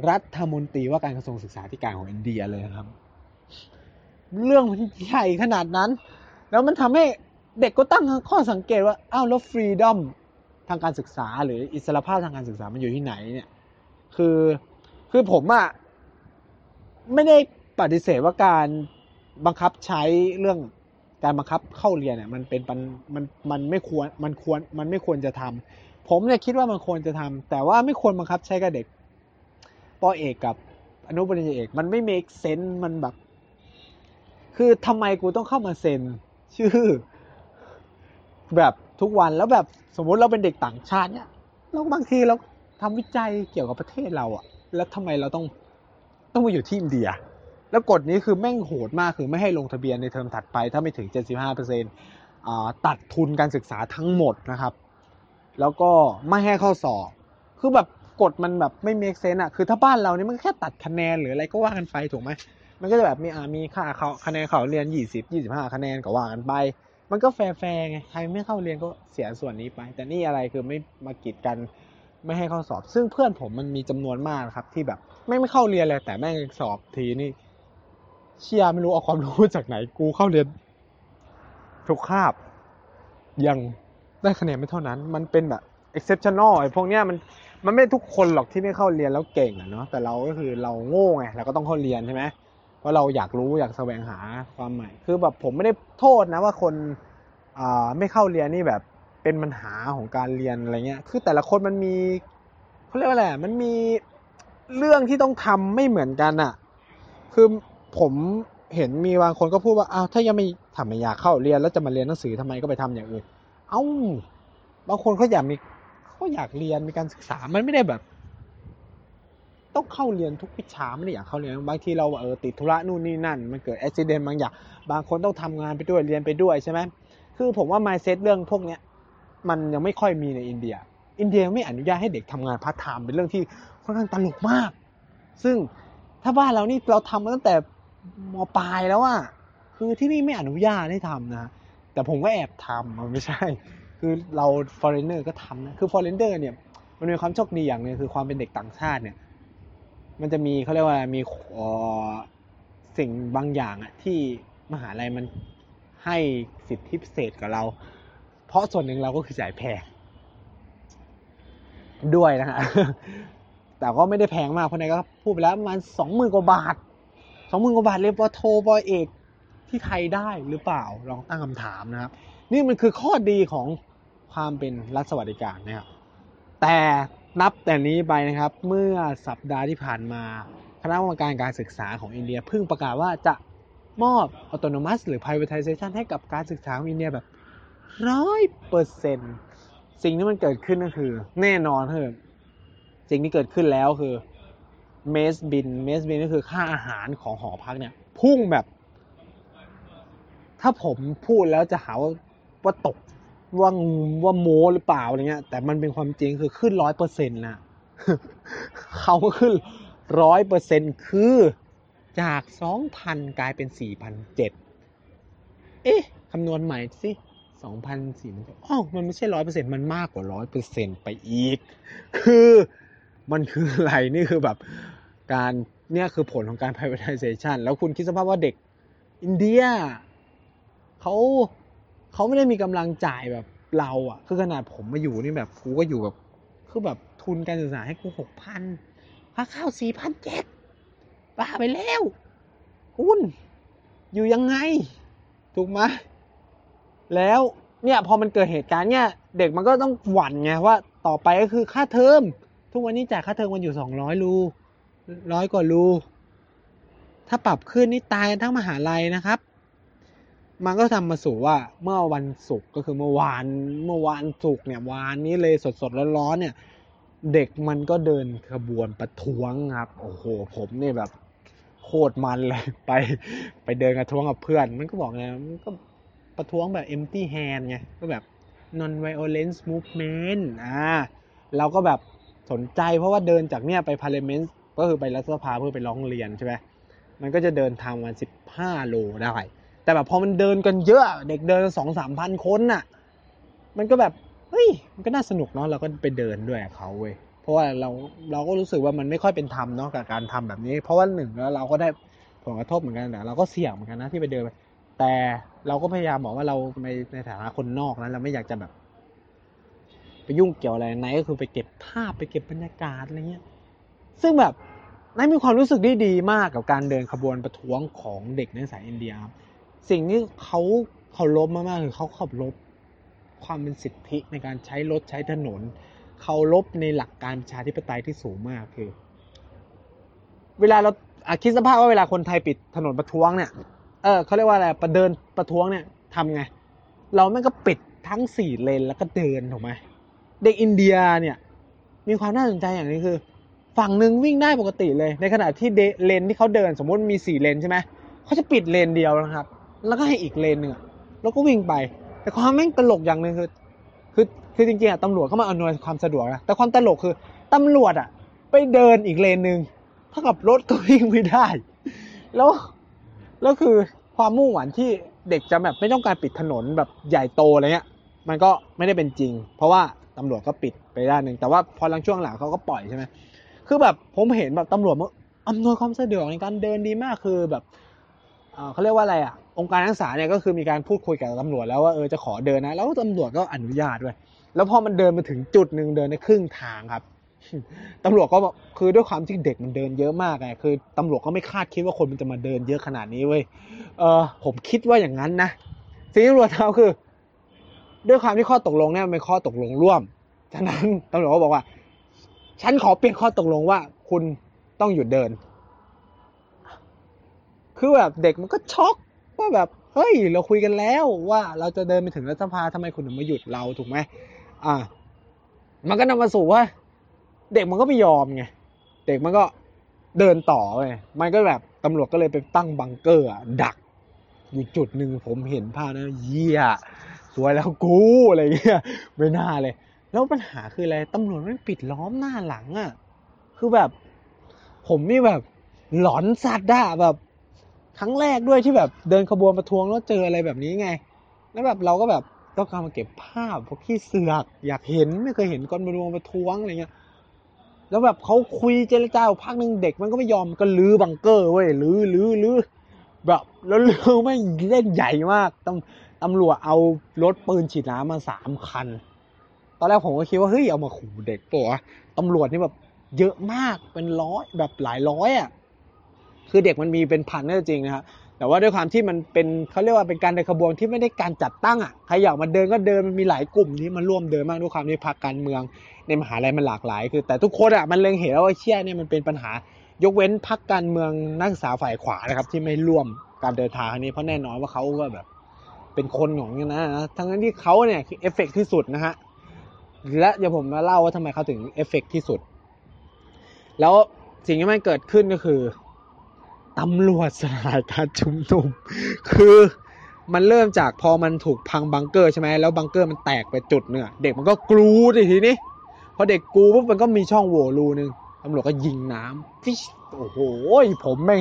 รัฐมนตรีว่าการกระทรวงศึกษาธิการของอินเดียเลยครับ เรื่องมันใหญ่ขนาดนั้น แล้วมันทำให้เด็กก็ตั้งข้อสังเกตว่าอ้าวแล้วฟรีดอมทางการศึกษา หรืออิสรภาพทางการศึกษามันอยู่ที่ไหนเนี่ย คือคือผมอะไม่ได้ปฏิเสธว่าการบังคับใช้เรื่อง การบังคับเข้าเรียนเนี่ยมันเป็นมันมันมันไม่ควรมันควรมันไม่ควรจะทำผมเนี่ยคิดว่ามันควรจะทำแต่ว่าไม่ควรบังคับใช้กับเด็กปอเอกกับอนุปริญญาเอก มันไม่ make sense มันแบบ คือทำไมกูต้องเข้ามาเซ็น ชื่อ แบบทุกวันแล้วแบบสมมุติเราเป็นเด็กต่างชาติเนี่ยแล้วบางทีเราทำวิจัยเกี่ยวกับประเทศเราอะแล้วทำไมเราต้องต้องมาอยู่ที่อินเดีย แล้วกฎนี้คือแม่งโหดมากคือไม่ให้ลงทะเบียนในเทอมถัดไป ถ้าไม่ถึง 75%อ่าตัดทุนการศึกษาทั้งหมดนะครับ แล้วก็ไม่ให้เข้าสอบ คือแบบกฎมันแบบไม่มีเซนอะคือถ้าบ้านเราเนี่ยมันแค่ตัดคะแนนหรืออะไรก็ว่ากันไปถูกไหมมันก็จะแบบมีอามีค่าเขาคะแนนเขาเรียน 20 25 คะแนนก็ว่ากันไป มันก็แฟร์ๆไงใครไม่เข้าเรียนก็เสียส่วนนี้ไป แต่นี่อะไรคือไม่มากีดกันไม่ให้เข้าสอบ ซึ่งเพื่อนผมมันมีจำนวนมากครับที่แบบไม่ไม่เข้าเรียนเลยแต่แม่งสอบทีนี่ เชียไม่รู้เอาความรู้จากไหน กูเข้าเรียนทุกคาบ ยังได้คะแนนไม่เท่านั้น มันเป็นแบบ exceptional ไอ้พวกเนี้ยมันมันไม่ทุกคนหรอกที่ไม่เข้าเรียนแล้วเก่งอะเนาะแต่เราก็คือเราโง่ไงเราก็ต้องเข้าเรียนใช่ไหมเพราะเราอยากรู้อยากแสวงหาความใหม่ คือแบบผมไม่ได้โทษนะว่าคนอ่าไม่เข้าเรียนนี่แบบเป็นปัญหาของการเรียนอะไรเงี้ย คือแต่ละคนมันมีเขาเรียกว่าอะไรมันมีเรื่องที่ต้องทำไม่เหมือนกันอะคือ ผมเห็นมีบางคนก็พูดว่าอ้าวถ้ายังไม่ทำไม่อยากเข้าเรียนแล้วจะมาเรียนหนังสือทำไมก็ไปทำอย่างอื่น เอ้าบางคนเขาอยากมีเขาอยากเรียนมีการศึกษามันไม่ได้แบบ ต้องเข้าเรียนทุกวิชาไม่ได้อยากเข้าเรียนบางทีเราเออติดธุระนู่นนี่นั่น มันเกิดอุบิเหตุบางอย่างบางคนต้องทำงานไปด้วยเรียนไปด้วยใช่ไหมคือผมว่า mindset เรื่องพวกเนี้ยมันยังไม่ค่อยมีในอินเดีย อินเดียไม่อนุญาตให้เด็กทำงานพาร์ทไทม์เป็นเรื่องที่ค่อนข้างตลกมาก ซึ่งถ้าบ้านเรานี่เราทำมาตั้งแต่ มปลายแล้วอะคือที่นี่ไม่อนุญาตให้ทำนะ แต่ผมก็แอบทำมันไม่ใช่ คือเรา foreigner ก็ทำนะ คือ foreigner เนี่ยมันมีความโชคดีอย่างนึงคือความเป็นเด็กต่างชาติเนี่ย มันจะมีเขาเรียกว่ามีสิ่งบางอย่างอะที่มหาลัยมันให้สิทธิพิเศษกับเรา เพราะส่วนหนึ่งเราก็คือจ่ายแพงด้วยนะฮะแต่ก็ไม่ได้แพงมากเพราะนายก็พูดไปแล้วประมาณสองหมื่นกว่าบาท องหมื่นกว่าบาทเรียนปอโทปอเอกที่ไทยได้หรือเปล่าลองตั้งคำถามนะครับ นี่มันคือข้อดีของความเป็นรัฐสวัสดิการนะครับแต่นับแต่นี้ไปนะครับ เมื่อสัปดาห์ที่ผ่านมาคณะกรรมการการศึกษาของอินเดียเพิ่งประกาศว่าจะมอบ autonomous หรือ privatization ให้กับการศึกษาของอินเดียแบบร้อยเปอร์เซ็นสิ่งที่มันเกิดขึ้นก็คือ แน่นอนคือสิ่งที่เกิดขึ้นแล้วคือ เมสบินเมสบินก็คือค่าอาหารของหอพักเนี่ย พุ่งแบบ ถ้าผมพูดแล้วจะหาว่าว่าตกว่าว่าโมหรือเปล่าอะไรเงี้ย แต่มันเป็นความจริงคือขึ้นร้อยเปอร์เซ็นต์นะเขาก็ขึ้นร้อยเปอร์เซ็นต์คือจากสองพันกลายเป็นสี่พันเจ็ดเอ๊ะคำนวณใหม่สิสองพันสี่อ๋อมันไม่ใช่ร้อยเปอร์เซ็นต์มันมากกว่าร้อยเปอร์เซ็นต์ไปอีก คือ มันคืออะไรนี่คือแบบการเนี่ยคือผลของการ privatization แล้วคุณคิดสภาพว่าเด็กอินเดียเขาเขาไม่ได้มีกำลังจ่ายแบบเราอะคือขนาดผมมาอยู่นี่แบบกูก็อยู่แบบคือแบบทุนการศึกษาให้กูหกพันค่าข้าวสี่พันเจ็ดบ้าไปแล้วคุณอยู่ยังไง ถูกไหมแล้วเนี่ยพอมันเกิดเหตุการณ์เนี่ย เด็กมันก็ต้องหวั่นไงว่าต่อไปก็คือค่าเทอม ทุกวันนี้จ่ายค่าเทอมกันอยู่สองร้อยรูร้อยกว่ารูถ้าปรับขึ้นนี่ตายกันทั้งมหาลัยนะครับ มันก็ทำมาสู่ว่าเมื่อวันศุกร์ก็คือเมื่อวานเมื่อวานศุกร์เนี่ยวานนี้เลยสดๆร้อนๆเนี่ย เด็กมันก็เดินขบวนประท้วงครับ โอ้โห ผมเนี่ยแบบโคตรมันเลยไป ไปเดินกระท้วงกับเพื่อน มันก็บอกไงมันก็ประท้วงแบบ empty hand ไงก็แบบ non violence movement อ่าเราก็แบบ สนใจเพราะว่าเดินจากเนี่ยไป parliament ก็คือไปรัฐสภาเพื่อไปร้องเรียนใช่ไหมมันก็จะเดินทางวันสิบห้าโลได้ แต่แบบพอมันเดินกันเยอะ เด็กเดินสองสามพันคนน่ะ มันก็แบบเฮ้ยมันก็น่าสนุกเนาะเราก็ไปเดินด้วยเขาเว้ยเพราะว่าเราเราก็รู้สึกว่ามันไม่ค่อยเป็นธรรมเนาะกับการทำแบบนี้ เพราะว่าหนึ่งแล้วเราก็ได้ผลกระทบเหมือนกันแต่เราก็เสี่ยงเหมือนกันนะที่ไปเดินแต่เราก็พยายามบอกว่าเราในในฐานะคนนอกนะเราไม่อยากจะแบบ ไปยุ่งเกี่ยวอะไรไนก็คือไปเก็บภาพไปเก็บบรรยากาศอะไรเงี้ยซึ่งแบบนายมีความรู้สึกที่ดีมากกับการเดินขบวนประท้วงของเด็กในสายอินเดียครับสิ่งที่เขาเขาลบมากๆคือเขาเคารพความเป็นสิทธิในการใช้รถใช้ถนนเคารพในหลักการประชาธิปไตยที่สูงมากคือ เวลาเราอะคิดสภาพว่าเวลาคนไทยปิดถนนประท้วงเนี่ย เออเขาเรียกว่าอะไรประเดินประท้วงเนี่ยทำไง เราแม่งก็ปิดทั้งสี่เลนแล้วก็เดินถูกไหม เด็กอินเดียเนี่ยมีความน่าสนใจอย่างนี้คือ ฝั่งหนึ่งวิ่งได้ปกติเลย ในขณะที่เดเลนที่เขาเดินสมมติมีสี่เลนใช่ไหมเขาจะปิดเลนเดียวนะครับ แล้วก็ให้อีกเลนหนึ่งแล้วก็วิ่งไป แต่ความแม่งตลกอย่างหนึ่งคือคือคือจริงๆอะตำรวจเข้ามาอำนวยความสะดวกนะแต่ความตลกคือตำรวจอะไปเดินอีกเลนหนึ่งเท่ากับรถก็วิ่งไม่ได้ แล้วแล้วคือความมุ่งหวังที่เด็กจะแบบไม่ต้องการปิดถนนแบบใหญ่โตอะไรเงี้ย มันก็ไม่ได้เป็นจริง เพราะว่า ตำรวจก็ปิดไปด้านหนึ่งแต่ว่าพอหลังช่วงหลังเขาก็ปล่อยใช่ไหมคือแบบผมเห็นแบบตำรวจมันอำนวยความสะดวกในการเดินดีมากคือแบบเเขาเรียกว่าอะไรอะองค์การนักศึกษาเนี่ยก็คือมีการพูดคุยกับตำรวจแล้วว่าเออจะขอเดินนะ แล้วตำรวจก็อนุญาตด้วยแล้วพอมันเดินมาถึงจุดหนึ่งเดินในครึ่งทางครับตำรวจก็คือด้วยความที่เด็กมันเดินเยอะมากไงคือตำรวจก็ไม่คาดคิดว่าคนมันจะมาเดินเยอะขนาดนี้เว้ยเออผมคิดว่าอย่างนั้นนะสิ่งที่ตำรวจทำคือ ด้วยความที่ข้อตกลงเนี่ยเป็นข้อตกลงร่วม ฉะนั้นตำรวจก็บอกว่า ฉันขอเปลี่ยนข้อตกลงว่าคุณต้องหยุดเดิน คือแบบเด็กมันก็ช็อกว่าแบบ เฮ้ย เราคุยกันแล้วว่าเราจะเดินไปถึงรัฐสภาทำไมคุณถึงมาหยุดเราถูกไหมอ่า มันก็นำมาสู่ว่า เด็กมันก็ไม่ยอมไง เด็กมันก็เดินต่อไปมันก็แบบตำรวจก็เลยไปตั้งบังเกอร์ดักอยู่จุดหนึ่งผมเห็นภาพนะเยี่ย สวยแล้วกูอะไรเงี้ยไม่น่าเลย แล้วปัญหาคืออะไรตำรวจไม่ปิดล้อมหน้าหลังอะ่ะ คือแบบ ผมนี่แบบ หลอนสัตว์อะแบบครั้งแรกด้วยที่แบบเดินขบวนประท้วงแล้วเจออะไรแบบนี้ไง แล้วแบบเราก็แบบต้องการมาเก็บภาพพวกขี้เสือกอยากเห็นไม่เคยเห็นคนประท้วงประท้วงอะไรเงี้ย แล้วแบบเขาคุยเจรจาอยู่พักหนึ่งเด็กมันก็ไม่ยอมก็ลื้อบังเกอร์เว้ยลื้อลื้อลื้อแบบแล้วลื้อไม่เล่นใหญ่มากตำ ตำรวจเอารถปืนฉีดน้ำมาสามคัน ตอนแรกผมก็คิดว่าเฮ้ยเอามาขู่เด็กปะวะตำรวจนี่แบบเยอะมากเป็นร้อยแบบหลายร้อยอะคือเด็กมันมีเป็นพันนั่นจริงนะครับแต่ว่าด้วยความที่มันเป็นเขาเรียกว่าเป็นการเดินขบวนที่ไม่ได้การจัดตั้งอะใครอยากมาเดินก็เดินมันมีหลายกลุ่มที่มันร่วมเดินมากด้วยความที่พรรคการเมือง ในมหาลัยมันหลากหลาย คือ แต่ทุกคนอะมันเล็งเห็นแล้วว่าเชี่ยเนี่ยมันเป็นปัญหายกเว้นพรรคการเมืองนักศึกษาฝ่ายขวานะครับที่ไม่ร่วมการเดินทางนี้เพราะแน่นอนว่าเขาก็แบบ เป็นคนของนี่นะทั้งนั้นที่เขาเนี่ยคือเอฟเฟกต์ที่สุดนะฮะและเดี๋ยวผมมาเล่าว่าทำไมเขาถึงเอฟเฟกต์ที่สุด แล้วสิ่งที่มันเกิดขึ้นก็คือตำรวจสลายการชุมนุม คือมันเริ่มจากพอมันถูกพังบังเกอร์ใช่ไหมแล้วบังเกอร์มันแตกไปจุดเนื้อเด็กมันก็กรูดิทีนี้พอเด็กกรูปุ๊บมันก็มีช่องโหว่รูหนึ่ง ตำรวจก็ยิงน้ำฟิชโอ้โหผมแม่ง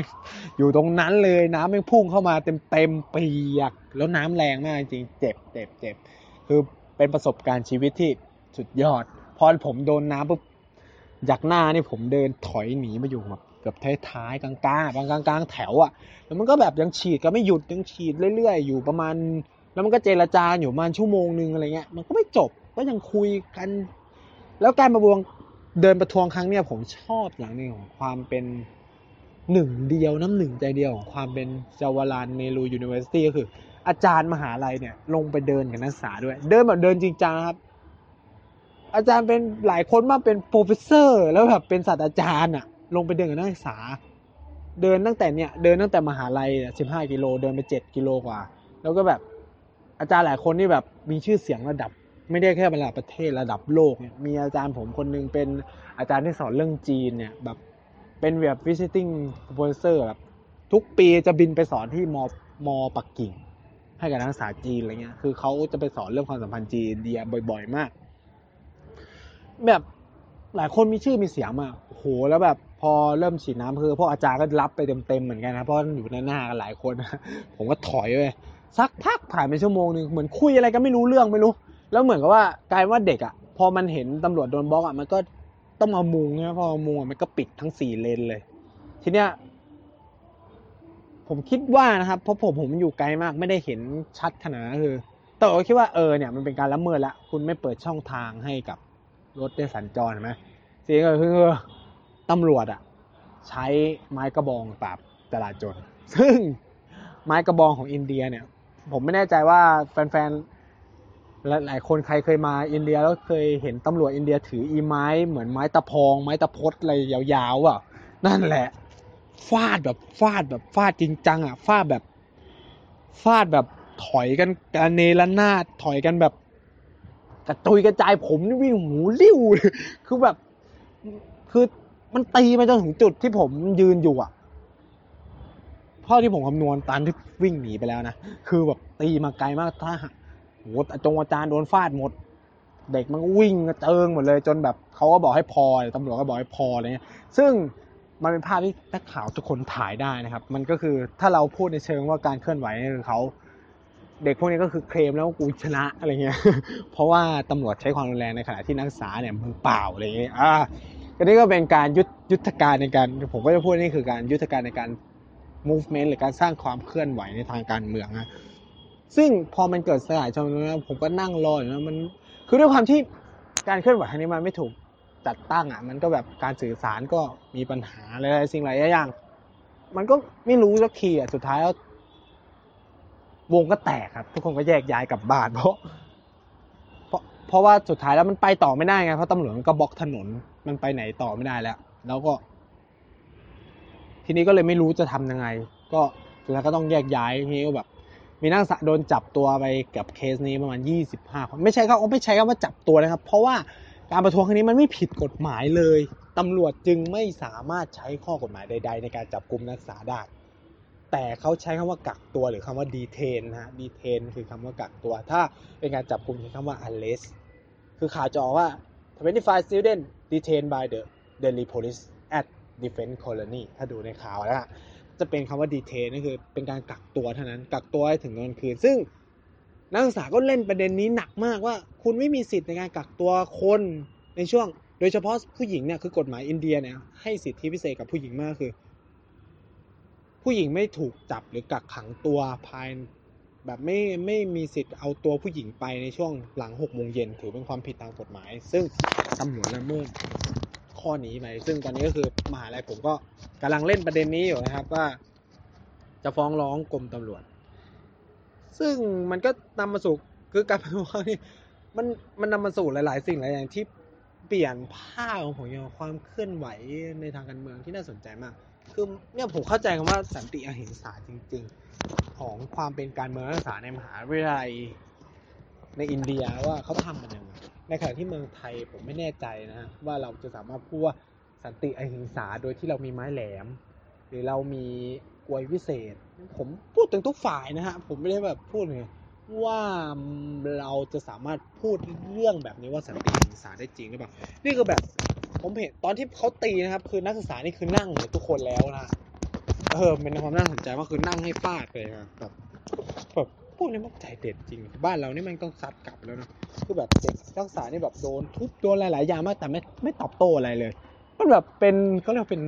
อยู่ตรงนั้นเลยน้ำแม่งพุ่งเข้ามาเต็มเต็มเปียก แล้วน้ำแรงมากจริงเจ็บเจ็บเจ็บคือเป็นประสบการณ์ชีวิตที่สุดยอด พอผมโดนน้ำปุ๊บจากหน้านี่ผมเดินถอยหนีมาอยู่แบบเกือบท้ายๆกลางๆบางกลางๆแถวอะแล้วมันก็แบบยังฉีดก็ไม่หยุดยังฉีดเรื่อยๆ อยู่ประมาณ แล้วมันก็เจรจาอยู่ประมาณชั่วโมงนึงอะไรเงี้ยมันก็ไม่จบก็ยังคุยกัน แล้วการประบวง เดินประท้วงครั้งเนี้ยผมชอบอย่างหนึ่งของความเป็นหนึ่งเดียวน้ำหนึ่งใจเดียวของความเป็นจาวารานเนรูยูนิเวอร์ซิตี้ก็คือ อาจารย์มหาลัยเนี่ย ลงไปเดินกับนักศึกษาด้วย เดินแบบเดินจริงจังครับ อาจารย์เป็นหลายคนมากเป็น professor แล้วแบบเป็นศาสตราจารย์อะลงไปเดินกับนักศึกษา เดินตั้งแต่เนี่ยเดินตั้งแต่มหาลัยสิบห้ากิโลเดินไปเจ็ดกิโลกว่า แล้วก็แบบอาจารย์หลายคนที่แบบมีชื่อเสียงระดับ ไม่ได้แค่ระดับประเทศระดับโลกเนี่ยมีอาจารย์ผมคนหนึ่งเป็นอาจารย์ที่สอนเรื่องจีนเนี่ยแบบเป็นแบบ visiting professor แบบทุกปีจะบินไปสอนที่มอมอปักกิ่ง ให้กับนักศึกษาจีนอะไรเงี้ย คือเขาจะไปสอนเรื่องความสัมพันธ์จีนเดียบ่อยๆ มาก แบบหลายคนมีชื่อมีเสียงมากโอ้โห แล้วแบบพอเริ่มฉีดน้ำคือพวกอาจารย์ก็รับไปเต็มๆเหมือนกันนะ เพราะอยู่ในหน้ากันหลายคน ผมก็ถอยไปสักพักผ่านไปชั่วโมงหนึ่งเหมือนคุยอะไรก็ไม่รู้เรื่องไม่รู้ แล้วเหมือนกับว่ากลายว่าเด็กอะ พอมันเห็นตำรวจโดนบล็อกอะมันก็ต้องมามุงใช่ไหมพอมามุงอะมันก็ปิดทั้งสี่เลนเลย ทีเนี้ยผมคิดว่านะครับเพราะผมผมอยู่ไกลมากไม่ได้เห็นชัดขนาดนั้นคือแต่ผมคิดว่าเออเนี่ยมันเป็นการละเมิดละคุณไม่เปิดช่องทางให้กับรถได้สัญจรเห็นไหมสิ่งที่เกิดขึ้นคือตำรวจอะ ใช้ไม้กระบองปราบจราจรซึ่งไม้กระบองของอินเดียเนี่ย ผมไม่แน่ใจว่าแฟนๆ หลายคนใครเคยมาอินเดียแล้วเคยเห็นตำรวจอินเดียถืออีไม้เหมือนไม้ตะพอง ไม้ตะพดอะไรยาวๆอะ นั่นแหละ ฟาดแบบฟาดแบบฟาดจริงจังอะ ฟาดแบบ ฟาดแบบถอยกันกระเนรนาดถอยกันแบบกระตุยกระจายผมนี่วิ่งหูลิ้วคือแบบ คือมันตีมาจนถึงจุดที่ผมยืนอยู่อะเท่าที่ผมคำนวณตามที่วิ่งหนีไปแล้วนะ คือแบบตีมาไกลมากถ้าหาก โหจงอาจารย์โดนฟาดหมด เด็กมันก็วิ่งกระเจิงหมดเลย จนแบบเขาก็บอกให้พอตำรวจก็บอกให้พออะไรเงี้ย ซึ่งมันเป็นภาพที่นักข่าวทุกคนถ่ายได้นะครับ มันก็คือถ้าเราพูดในเชิงว่าการเคลื่อนไหวนี่คือเขาเด็กพวกนี้ก็คือเคลมแล้วกูชนะอะไรเงี้ย เพราะว่าตำรวจใช้ความรุนแรงในขณะที่นักศึกษาเนี่ยมือเปล่าอะไรเงี้ย อ่าก็นี่ก็เป็นการยุทธยุทธการในการ ผมก็จะพูดนี่คือการยุทธการในการ movement หรือการสร้างความเคลื่อนไหวในทางการเมืองนะ ซึ่งพอมันเกิดสลายชนแล้วผมก็นั่งรออยู่นะมันคือด้วยความที่การเคลื่อนไหวครั้งนี้มันไม่ถูกจัดตั้งอะ มันก็แบบการสื่อสารก็มีปัญหาอะไรสิ่งหลายอย่าง มันก็ไม่รู้สักทีอะสุดท้ายแล้ววงก็แตกครับ ทุกคนก็แยกย้ายกลับบ้านเพราะเพราะเพราะว่าสุดท้ายแล้วมันไปต่อไม่ได้ไงเพราะตำรวจมันก็บล็อกถนนมันไปไหนต่อไม่ได้แล้ว แล้วก็ ทีนี้ก็เลยไม่รู้จะทำยังไง ก็สุดท้ายก็ต้องแยกย้ายทีนี้ก็แบบ มีนักศึกษาโดนจับตัวไปกับเคสนี้ประมาณ 25 คนไม่ใช่ครับไม่ใช่ครับว่าจับตัวนะครับ เพราะว่าการประท้วงครั้งนี้มันไม่ผิดกฎหมายเลยตำรวจจึงไม่สามารถใช้ข้อกฎหมายใด ๆ ในการจับกลุ่มนักศึกษาได้ แต่เขาใช้คำว่ากักตัวหรือคำว่า detain นะฮะ detain คือคำว่ากักตัว ถ้าเป็นการจับกลุ่มใช้คำว่า arrest คือข่าวจะออกว่า25 student detained by the Delhi police at defense colony ถ้าดูในข่าวแล้วอะ จะเป็นคำว่า detain นั่นคือเป็นการกักตัวเท่านั้น กักตัวให้ถึงวันคืน ซึ่งนักศึกษาก็เล่นประเด็นนี้หนักมากว่า คุณไม่มีสิทธิ์ในการกักตัวคนในช่วง โดยเฉพาะผู้หญิงเนี่ยคือกฎหมายอินเดียเนี่ยให้สิทธิพิเศษกับผู้หญิงมากคือ ผู้หญิงไม่ถูกจับหรือกักขังตัวภายแบบไม่ไม่มีสิทธิ์เอาตัวผู้หญิงไปในช่วงหลังหกโมงเย็นถือเป็นความผิดตามกฎหมาย ซึ่งตำรวจละเมิด ข้อนี้ไปซึ่งตอนนี้ก็คือมหาลัยผมก็กำลังเล่นประเด็นนี้อยู่นะครับว่า จะฟ้องร้องกรมตำรวจ ซึ่งมันก็นำมาสู่คือการฟ้องนี่มันมันนำมาสู่หลาย ๆ สิ่งหลายอย่างที่เปลี่ยนภาพของผมความเคลื่อนไหวในทางการเมืองที่น่าสนใจมาก คือเนี่ยผมเข้าใจคำว่าสันติอหิงสาจริง ๆ ของความเป็นการเมืองนักศึกษาในมหาวิทยาลัยในอินเดียว่าเขาทำมันยังไง ในขณะที่เมืองไทยผมไม่แน่ใจนะฮะว่าเราจะสามารถพูดว่าสันติอหิงสาโดยที่เรามีไม้แหลม หรือเรามีกวยวิเศษ ผมพูดถึงทุกฝ่ายนะฮะผมไม่ได้แบบพูดเลยว่าเราจะสามารถพูดเรื่องแบบนี้ว่าสันติอหิงสาได้จริงหรือเปล่านี่คือแบบผมเห็นตอนที่เขาตีนะครับ คือนักศึกษานี่คือนั่งหมดทุกคนแล้วนะเออเป็นความน่าสนใจว่าคือนั่งให้ฟาดไปครับแบบแบบ พวกนี้มันใจเด็ดจริง บ้านเรานี่มันต้องซัดกลับแล้วนะคือแบบเด็กนักศึกษานี่แบบโดนทุบโดนหลายๆอย่างมากแต่ไม่ไม่ตอบโต้อะไรเลย มันแบบเป็นก็เรียกว่าเป็น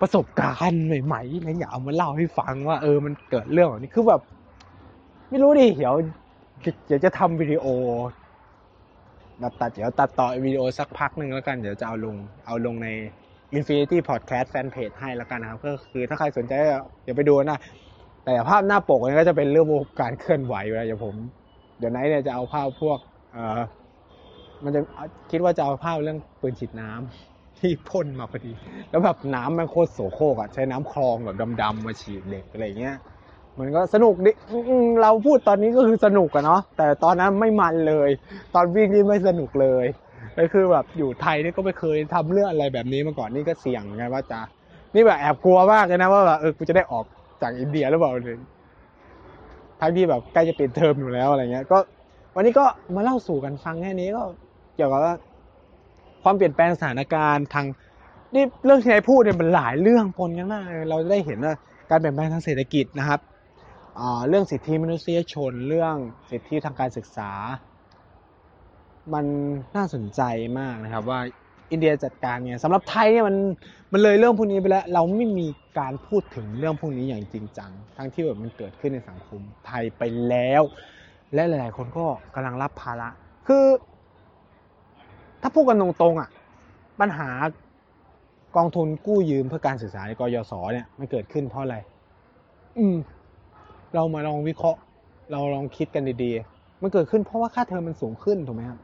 ประสบการณ์ใหม่ๆนะอยากเอามาเล่าให้ฟังว่า เออมันเกิดเรื่องแบบนี้คือแบบ ไม่รู้ดิเดี๋ยวเดี๋ยวจะทำวิดีโอแบบตัดเดี๋ยวตัดต่อวิดีโอสักพักหนึ่งแล้วกันเดี๋ยวจะเอาลงเอาลงใน Infinity Podcast Fanpage ให้แล้วกันนะครับ ก็คือถ้าใครสนใจเดี๋ยวไปดูนะ แต่ภาพหน้าปกเนี่ยก็จะเป็นเรื่องการเคลื่อนไหวอยู่แล้วเดี๋ยวผม เดี๋ยวไนท์เนี่ยจะเอาภาพพวกเออมันจะคิดว่าจะเอาภาพเรื่องปืนฉีดน้ำที่พ่นมาพอดี แล้วแบบน้ำมันโคตรโสโครกอะใช้น้ำคลองแบบดำๆมาฉีดเด็กอะไรเงี้ยมันก็สนุกดิเราพูดตอนนี้ก็คือสนุกอะเนาะแต่ตอนนั้นไม่มันเลย ตอนวิ่งนี่ไม่สนุกเลยก็คือแบบอยู่ไทยนี่ก็ไม่เคยทำเรื่องอะไรแบบนี้มาก่อนนี่ก็เสี่ยงเหมือนกันว่าจะนี่แบบแอบกลัวมากเลยนะว่าแบบเออกูจะได้ออก จากอินเดียหรือเปล่าเลยทั้งที่แบบใกล้จะปิดเทอมอยู่แล้วอะไรเงี้ย ก็วันนี้ก็มาเล่าสู่กันฟังแค่นี้ก็เกี่ยวกับว่าความเปลี่ยนแปลงสถานการณ์ทางนี่เรื่องที่นายพูดเนี่ยมันหลายเรื่องปนกันมากเลยเราจะได้เห็นว่าการเปลี่ยนแปลงทางเศรษฐกิจนะครับเรื่องสิทธิมนุษยชนเรื่องสิทธิทางการศึกษา มันน่าสนใจมากนะครับว่า อินเดียจัดการเนี่ยสำหรับไทยเนี่ยมันมันเลยเรื่องพวกนี้ไปแล้ว เราไม่มีการพูดถึงเรื่องพวกนี้อย่างจริงจัง ทั้งที่แบบมันเกิดขึ้นในสังคมไทยไปแล้ว และหลาย ๆ คนก็กำลังรับภาระคือ ถ้าพูดกันตรงๆอะปัญหากองทุนกู้ยืมเพื่อการศึกษาในกยศเนี่ยมันเกิดขึ้นเพราะอะไร อืม เรามาลองวิเคราะห์ เราลองคิดกันดีๆ มันเกิดขึ้นเพราะว่าค่าเทอมมันสูงขึ้นถูกไหมครับ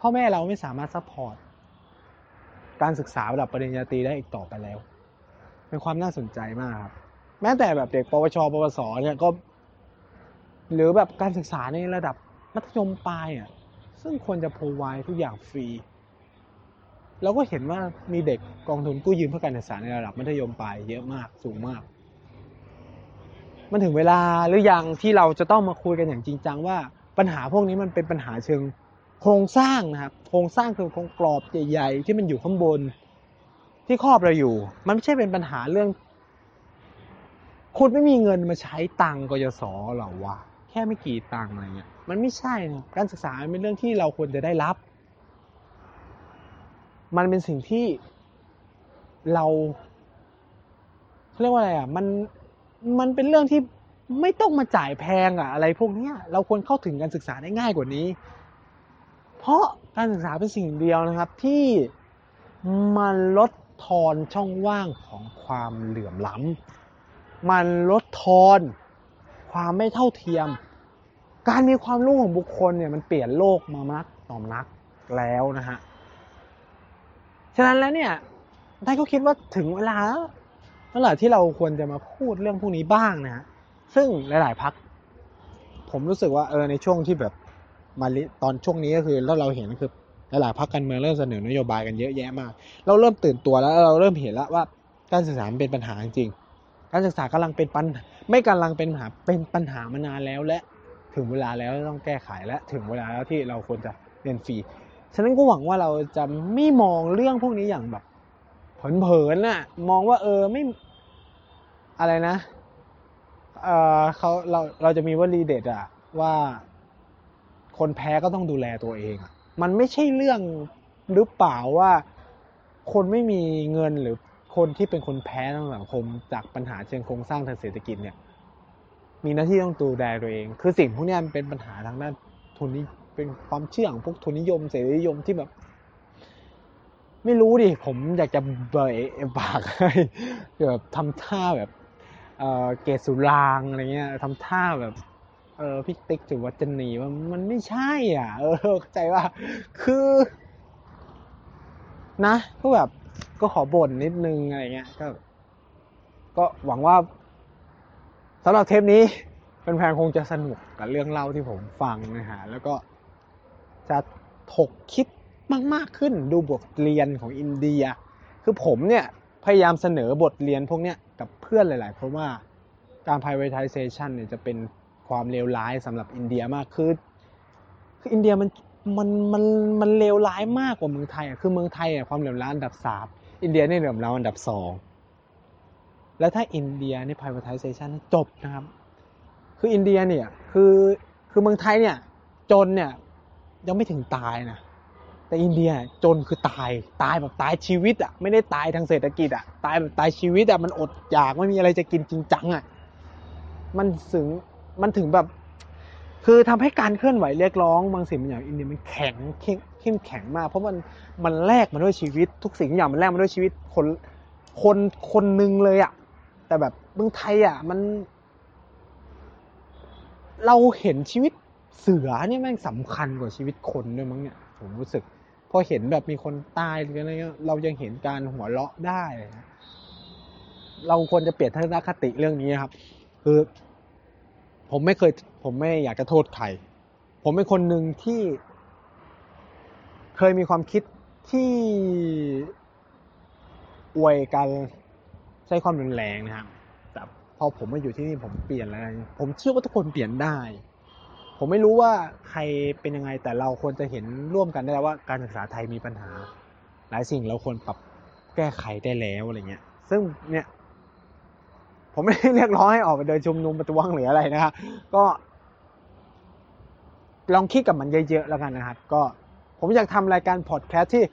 พ่อแม่เราไม่สามารถ support การศึกษาระดับปริญญาตรีได้อีกต่อไปแล้ว เป็นความน่าสนใจมากครับ แม้แต่แบบเด็กปวช ปวส เนี่ยก็ หรือแบบการศึกษาในระดับมัธยมปลายอะซึ่งควรจะพรไวทุกอย่างฟรีเราก็เห็นว่ามีเด็กกองทุนกู้ยืมเพื่อการศึกษาในระดับมัธยมปลายเยอะมากสูงมาก มันถึงเวลาหรือยังที่เราจะต้องมาคุยกันอย่างจริงจังว่าปัญหาพวกนี้มันเป็นปัญหาเชิง โครงสร้างนะครับโครงสร้างคือโครงกรอบใหญ่ๆที่มันอยู่ข้างบน ที่ครอบเราอยู่ มันไม่ใช่เป็นปัญหาเรื่อง คุณไม่มีเงินมาใช้ตังกยศหรอวะแค่ไม่กี่ตังอะไรเงี้ยมันไม่ใช่นะการศึกษาเป็นเรื่องที่เราควรจะได้รับ มันเป็นสิ่งที่เราเขาเรียกว่าอะไรอะ มัน มันเป็นเรื่องที่ไม่ต้องมาจ่ายแพงอะ อะไรพวกเนี้ย เราควรเข้าถึงการศึกษาได้ง่ายกว่านี้ เพราะการศึกษาเป็นสิ่งเดียวนะครับที่มันลดทอนช่องว่างของความเหลื่อมล้ำมันลดทอนความไม่เท่าเทียม การมีความรู้ของบุคคลเนี่ยมันเปลี่ยนโลกมานักต่อนักแล้วนะฮะ ฉะนั้นแล้วเนี่ยได้ก็คิดว่าถึงเวลาแล้วแหละที่เราควรจะมาพูดเรื่องพวกนี้บ้างนะฮะ ซึ่งหลาย ๆ พัก ผมรู้สึกว่าเออในช่วงที่แบบ มาตอนช่วงนี้ก็คือแล้วเราเห็นคือหลายๆพักการเมืองเริ่มเสนอนโยบายกันเยอะแยะมาก เราเริ่มตื่นตัวแล้วเราเริ่มเห็นแล้วว่าการศึกษาเป็นปัญหาจริง การศึกษากำลังเป็นปัญไม่กำลังเป็นปัญหาเป็นปัญหามานานแล้วและถึงเวลาแล้วต้องแก้ไขและถึงเวลาแล้วที่เราควรจะเรียนฟรีฉะนั้นก็หวังว่าเราจะไม่มองเรื่องพวกนี้อย่างแบบเผินๆน่ะมองว่าเออไม่อะไรนะเออเขาเราเราจะมีวลีเด็ดอะว่า คนแพ้ก็ต้องดูแลตัวเอง มันไม่ใช่เรื่องหรือเปล่าว่าคนไม่มีเงินหรือคนที่เป็นคนแพ้ทางสังคมจากปัญหาเชิงโครงสร้างทางเศรษฐกิจเนี่ย มีหน้าที่ต้องดูแลตัวเอง คือสิ่งพวกนี้มันเป็นปัญหาทางด้านทุนนิเป็นความเชื่อของพวกทุนนิยมเสรีนิยมที่แบบ ไม่รู้ดิผมอยากจะเบยปากให้แบบทำท่าแบบเออเกศสุรางอะไรเงี้ยทำท่าแบบ เออพี่ติ๊กจุวัจนีว่ามันไม่ใช่ อะ เออเข้าใจว่า คือ นะก็แบบก็ขอบ่นนิดนึงอะไรเงี้ยก็ ก็หวังว่าสำหรับเทปนี้แฟนๆคงจะสนุกกับเรื่องเล่าที่ผมฟังนะฮะแล้วก็จะถกคิดมากๆขึ้นดูบทเรียนของอินเดีย คือผมเนี่ยพยายามเสนอบทเรียนพวกเนี้ยกับเพื่อนหลาย ๆ เพราะว่าการ privatization เนี่ยจะเป็น ความเลวร้ายสำหรับอินเดียมากคือคืออินเดียมันมันมันมันเลวร้ายมากกว่าเมืองไทยอะคือเมืองไทยอะความเลวร้ายอันดับสามอินเดียเนี่ยเหลื่อมล้ำอันดับสองแล้วถ้าอินเดียใน privatization จบนะครับ คืออินเดียเนี่ยคือคือเมืองไทยเนี่ย จนเนี่ยยังไม่ถึงตายนะแต่อินเดียจนคือตายตายแบบตายชีวิตอะไม่ได้ตายทางเศรษฐกิจอะตายแบบตายชีวิตอะมันอดอยากไม่มีอะไรจะกินจริงจังอะมันถึง มันถึงแบบ คือทำให้การเคลื่อนไหวเรียกร้องบางสิ่งบางอย่างอินเดียมันแข็งเข้มแข็งมาก เพราะมันมันแลกมาด้วยชีวิต ทุกสิ่งอย่างมันแลกมาด้วยชีวิตคนคนคนหนึ่งเลยอะแต่แบบเมืองไทยอะมัน เราเห็นชีวิตเสือเนี่ยแม่งสำคัญกว่าชีวิตคนด้วยมั้งเนี่ยผมรู้สึกพอเห็นแบบมีคนตายหรืออะไรเงี้ยเรายังเห็นการหัวเราะได้ เราควรจะเปลี่ยนทัศนคติเรื่องนี้ครับ คือ ผมไม่เคย ผมไม่อยากจะโทษใคร ผมเป็นคนหนึ่งที่ เคยมีความคิดที่อวยการใช้ความรุนแรงนะครับ แต่พอผมมาอยู่ที่นี่ผมเปลี่ยนแล้วผมเชื่อว่าทุกคนเปลี่ยนได้ ผมไม่รู้ว่าใครเป็นยังไง แต่เราควรจะเห็นร่วมกันได้แล้วว่าการศึกษาไทยมีปัญหา หลายสิ่งเราควรปรับแก้ไขได้แล้วอะไรเงี้ย ซึ่งเนี่ย ผมไม่ได้เรียกร้องให้ออกไปเดินชุมนุมประท้วงหรืออะไรนะครับก็ ลองคิดกับมันเยอะๆแล้วกันนะครับ ก็ผมอยากทำรายการพอดแคสต์ที่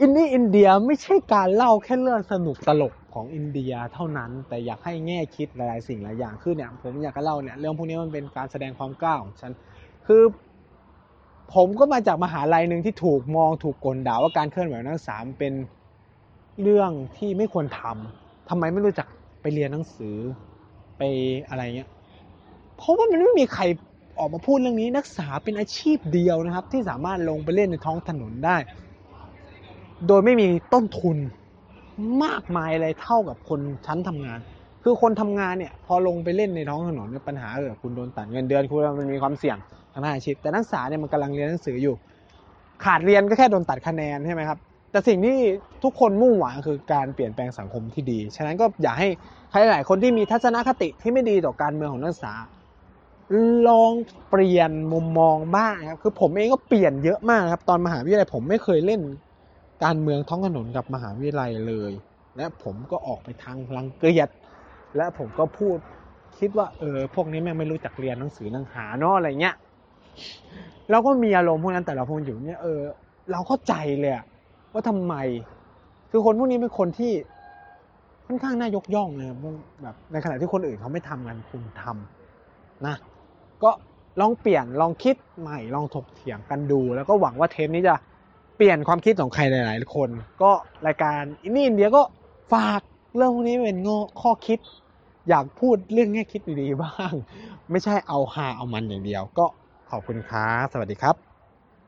อินนี่อินเดียไม่ใช่การเล่าแค่เรื่องสนุกตลกของอินเดียเท่านั้น แต่อยากให้แง่คิดหลายๆสิ่งหลายอย่างคือเนี่ยผมอยากจะเล่าเนี่ยเรื่องพวกนี้มันเป็นการแสดงความกล้าของฉันคือผมก็มาจากมหาลัยหนึ่งที่ถูกมองถูกกลด่าว่าการเคลื่อนไหวนักศึกษาเป็นเรื่องที่ไม่ควรทำทำไมไม่รู้จัก ไปเรียนหนังสือไปอะไรเงี้ย เพราะว่ามันไม่มีใครออกมาพูดเรื่องนี้นักศึกษาเป็นอาชีพเดียวนะครับ ที่สามารถลงไปเล่นในท้องถนนได้ โดยไม่มีต้นทุนมากมายอะไรเท่ากับคนชั้นทำงาน คือคนทำงานเนี่ย พอลงไปเล่นในท้องถนนเนี่ยปัญหาเออคุณโดนตัดเงินเดือนคุณมันมีความเสี่ยงทางด้านอาชีพแต่นักศึกษาเนี่ยมันกำลังเรียนหนังสืออยู่ ขาดเรียนก็แค่โดนตัดคะแนนใช่ไหมครับ แต่สิ่งที่ทุกคนมุ่งหวังคือการเปลี่ยนแปลงสังคมที่ดี ฉะนั้นก็อยากให้ใครหลายคนที่มีทัศนคติที่ไม่ดีต่อการเมืองของนักศึกษา ลองเปลี่ยนมุมมองบ้างครับ คือผมเองก็เปลี่ยนเยอะมากครับ ตอนมหาวิทยาลัยผมไม่เคยเล่นการเมืองท้องถนนกับมหาวิทยาลัยเลย และผมก็ออกไปทางรังเกียจ และผมก็พูดคิดว่าเออพวกนี้แม่งไม่รู้จักเรียนหนังสือหนังหาเนาะอะไรเงี้ยเราก็มีอารมณ์พวกนั้นแต่เราพงอยู่เนี่ยเออ เราเข้าใจเลยอะ ว่าทำไม คือคนพวกนี้เป็นคนที่ค่อนข้างน่ายกย่องเลยแบบในขณะที่คนอื่นเขาไม่ทำกันคุณทำนะ ก็ลองเปลี่ยนลองคิดใหม่ลองถกเถียงกันดู แล้วก็หวังว่าเทปนี้จะเปลี่ยนความคิดของใครหลาย ๆ คน ก็รายการอินนี่อินเดียก็ฝากเรื่องพวกนี้เป็นงข้อคิด อยากพูดเรื่องแง่คิดดี ๆ บ้าง ไม่ใช่เอาฮาเอามันอย่างเดียว ก็ขอบคุณครับสวัสดีครับ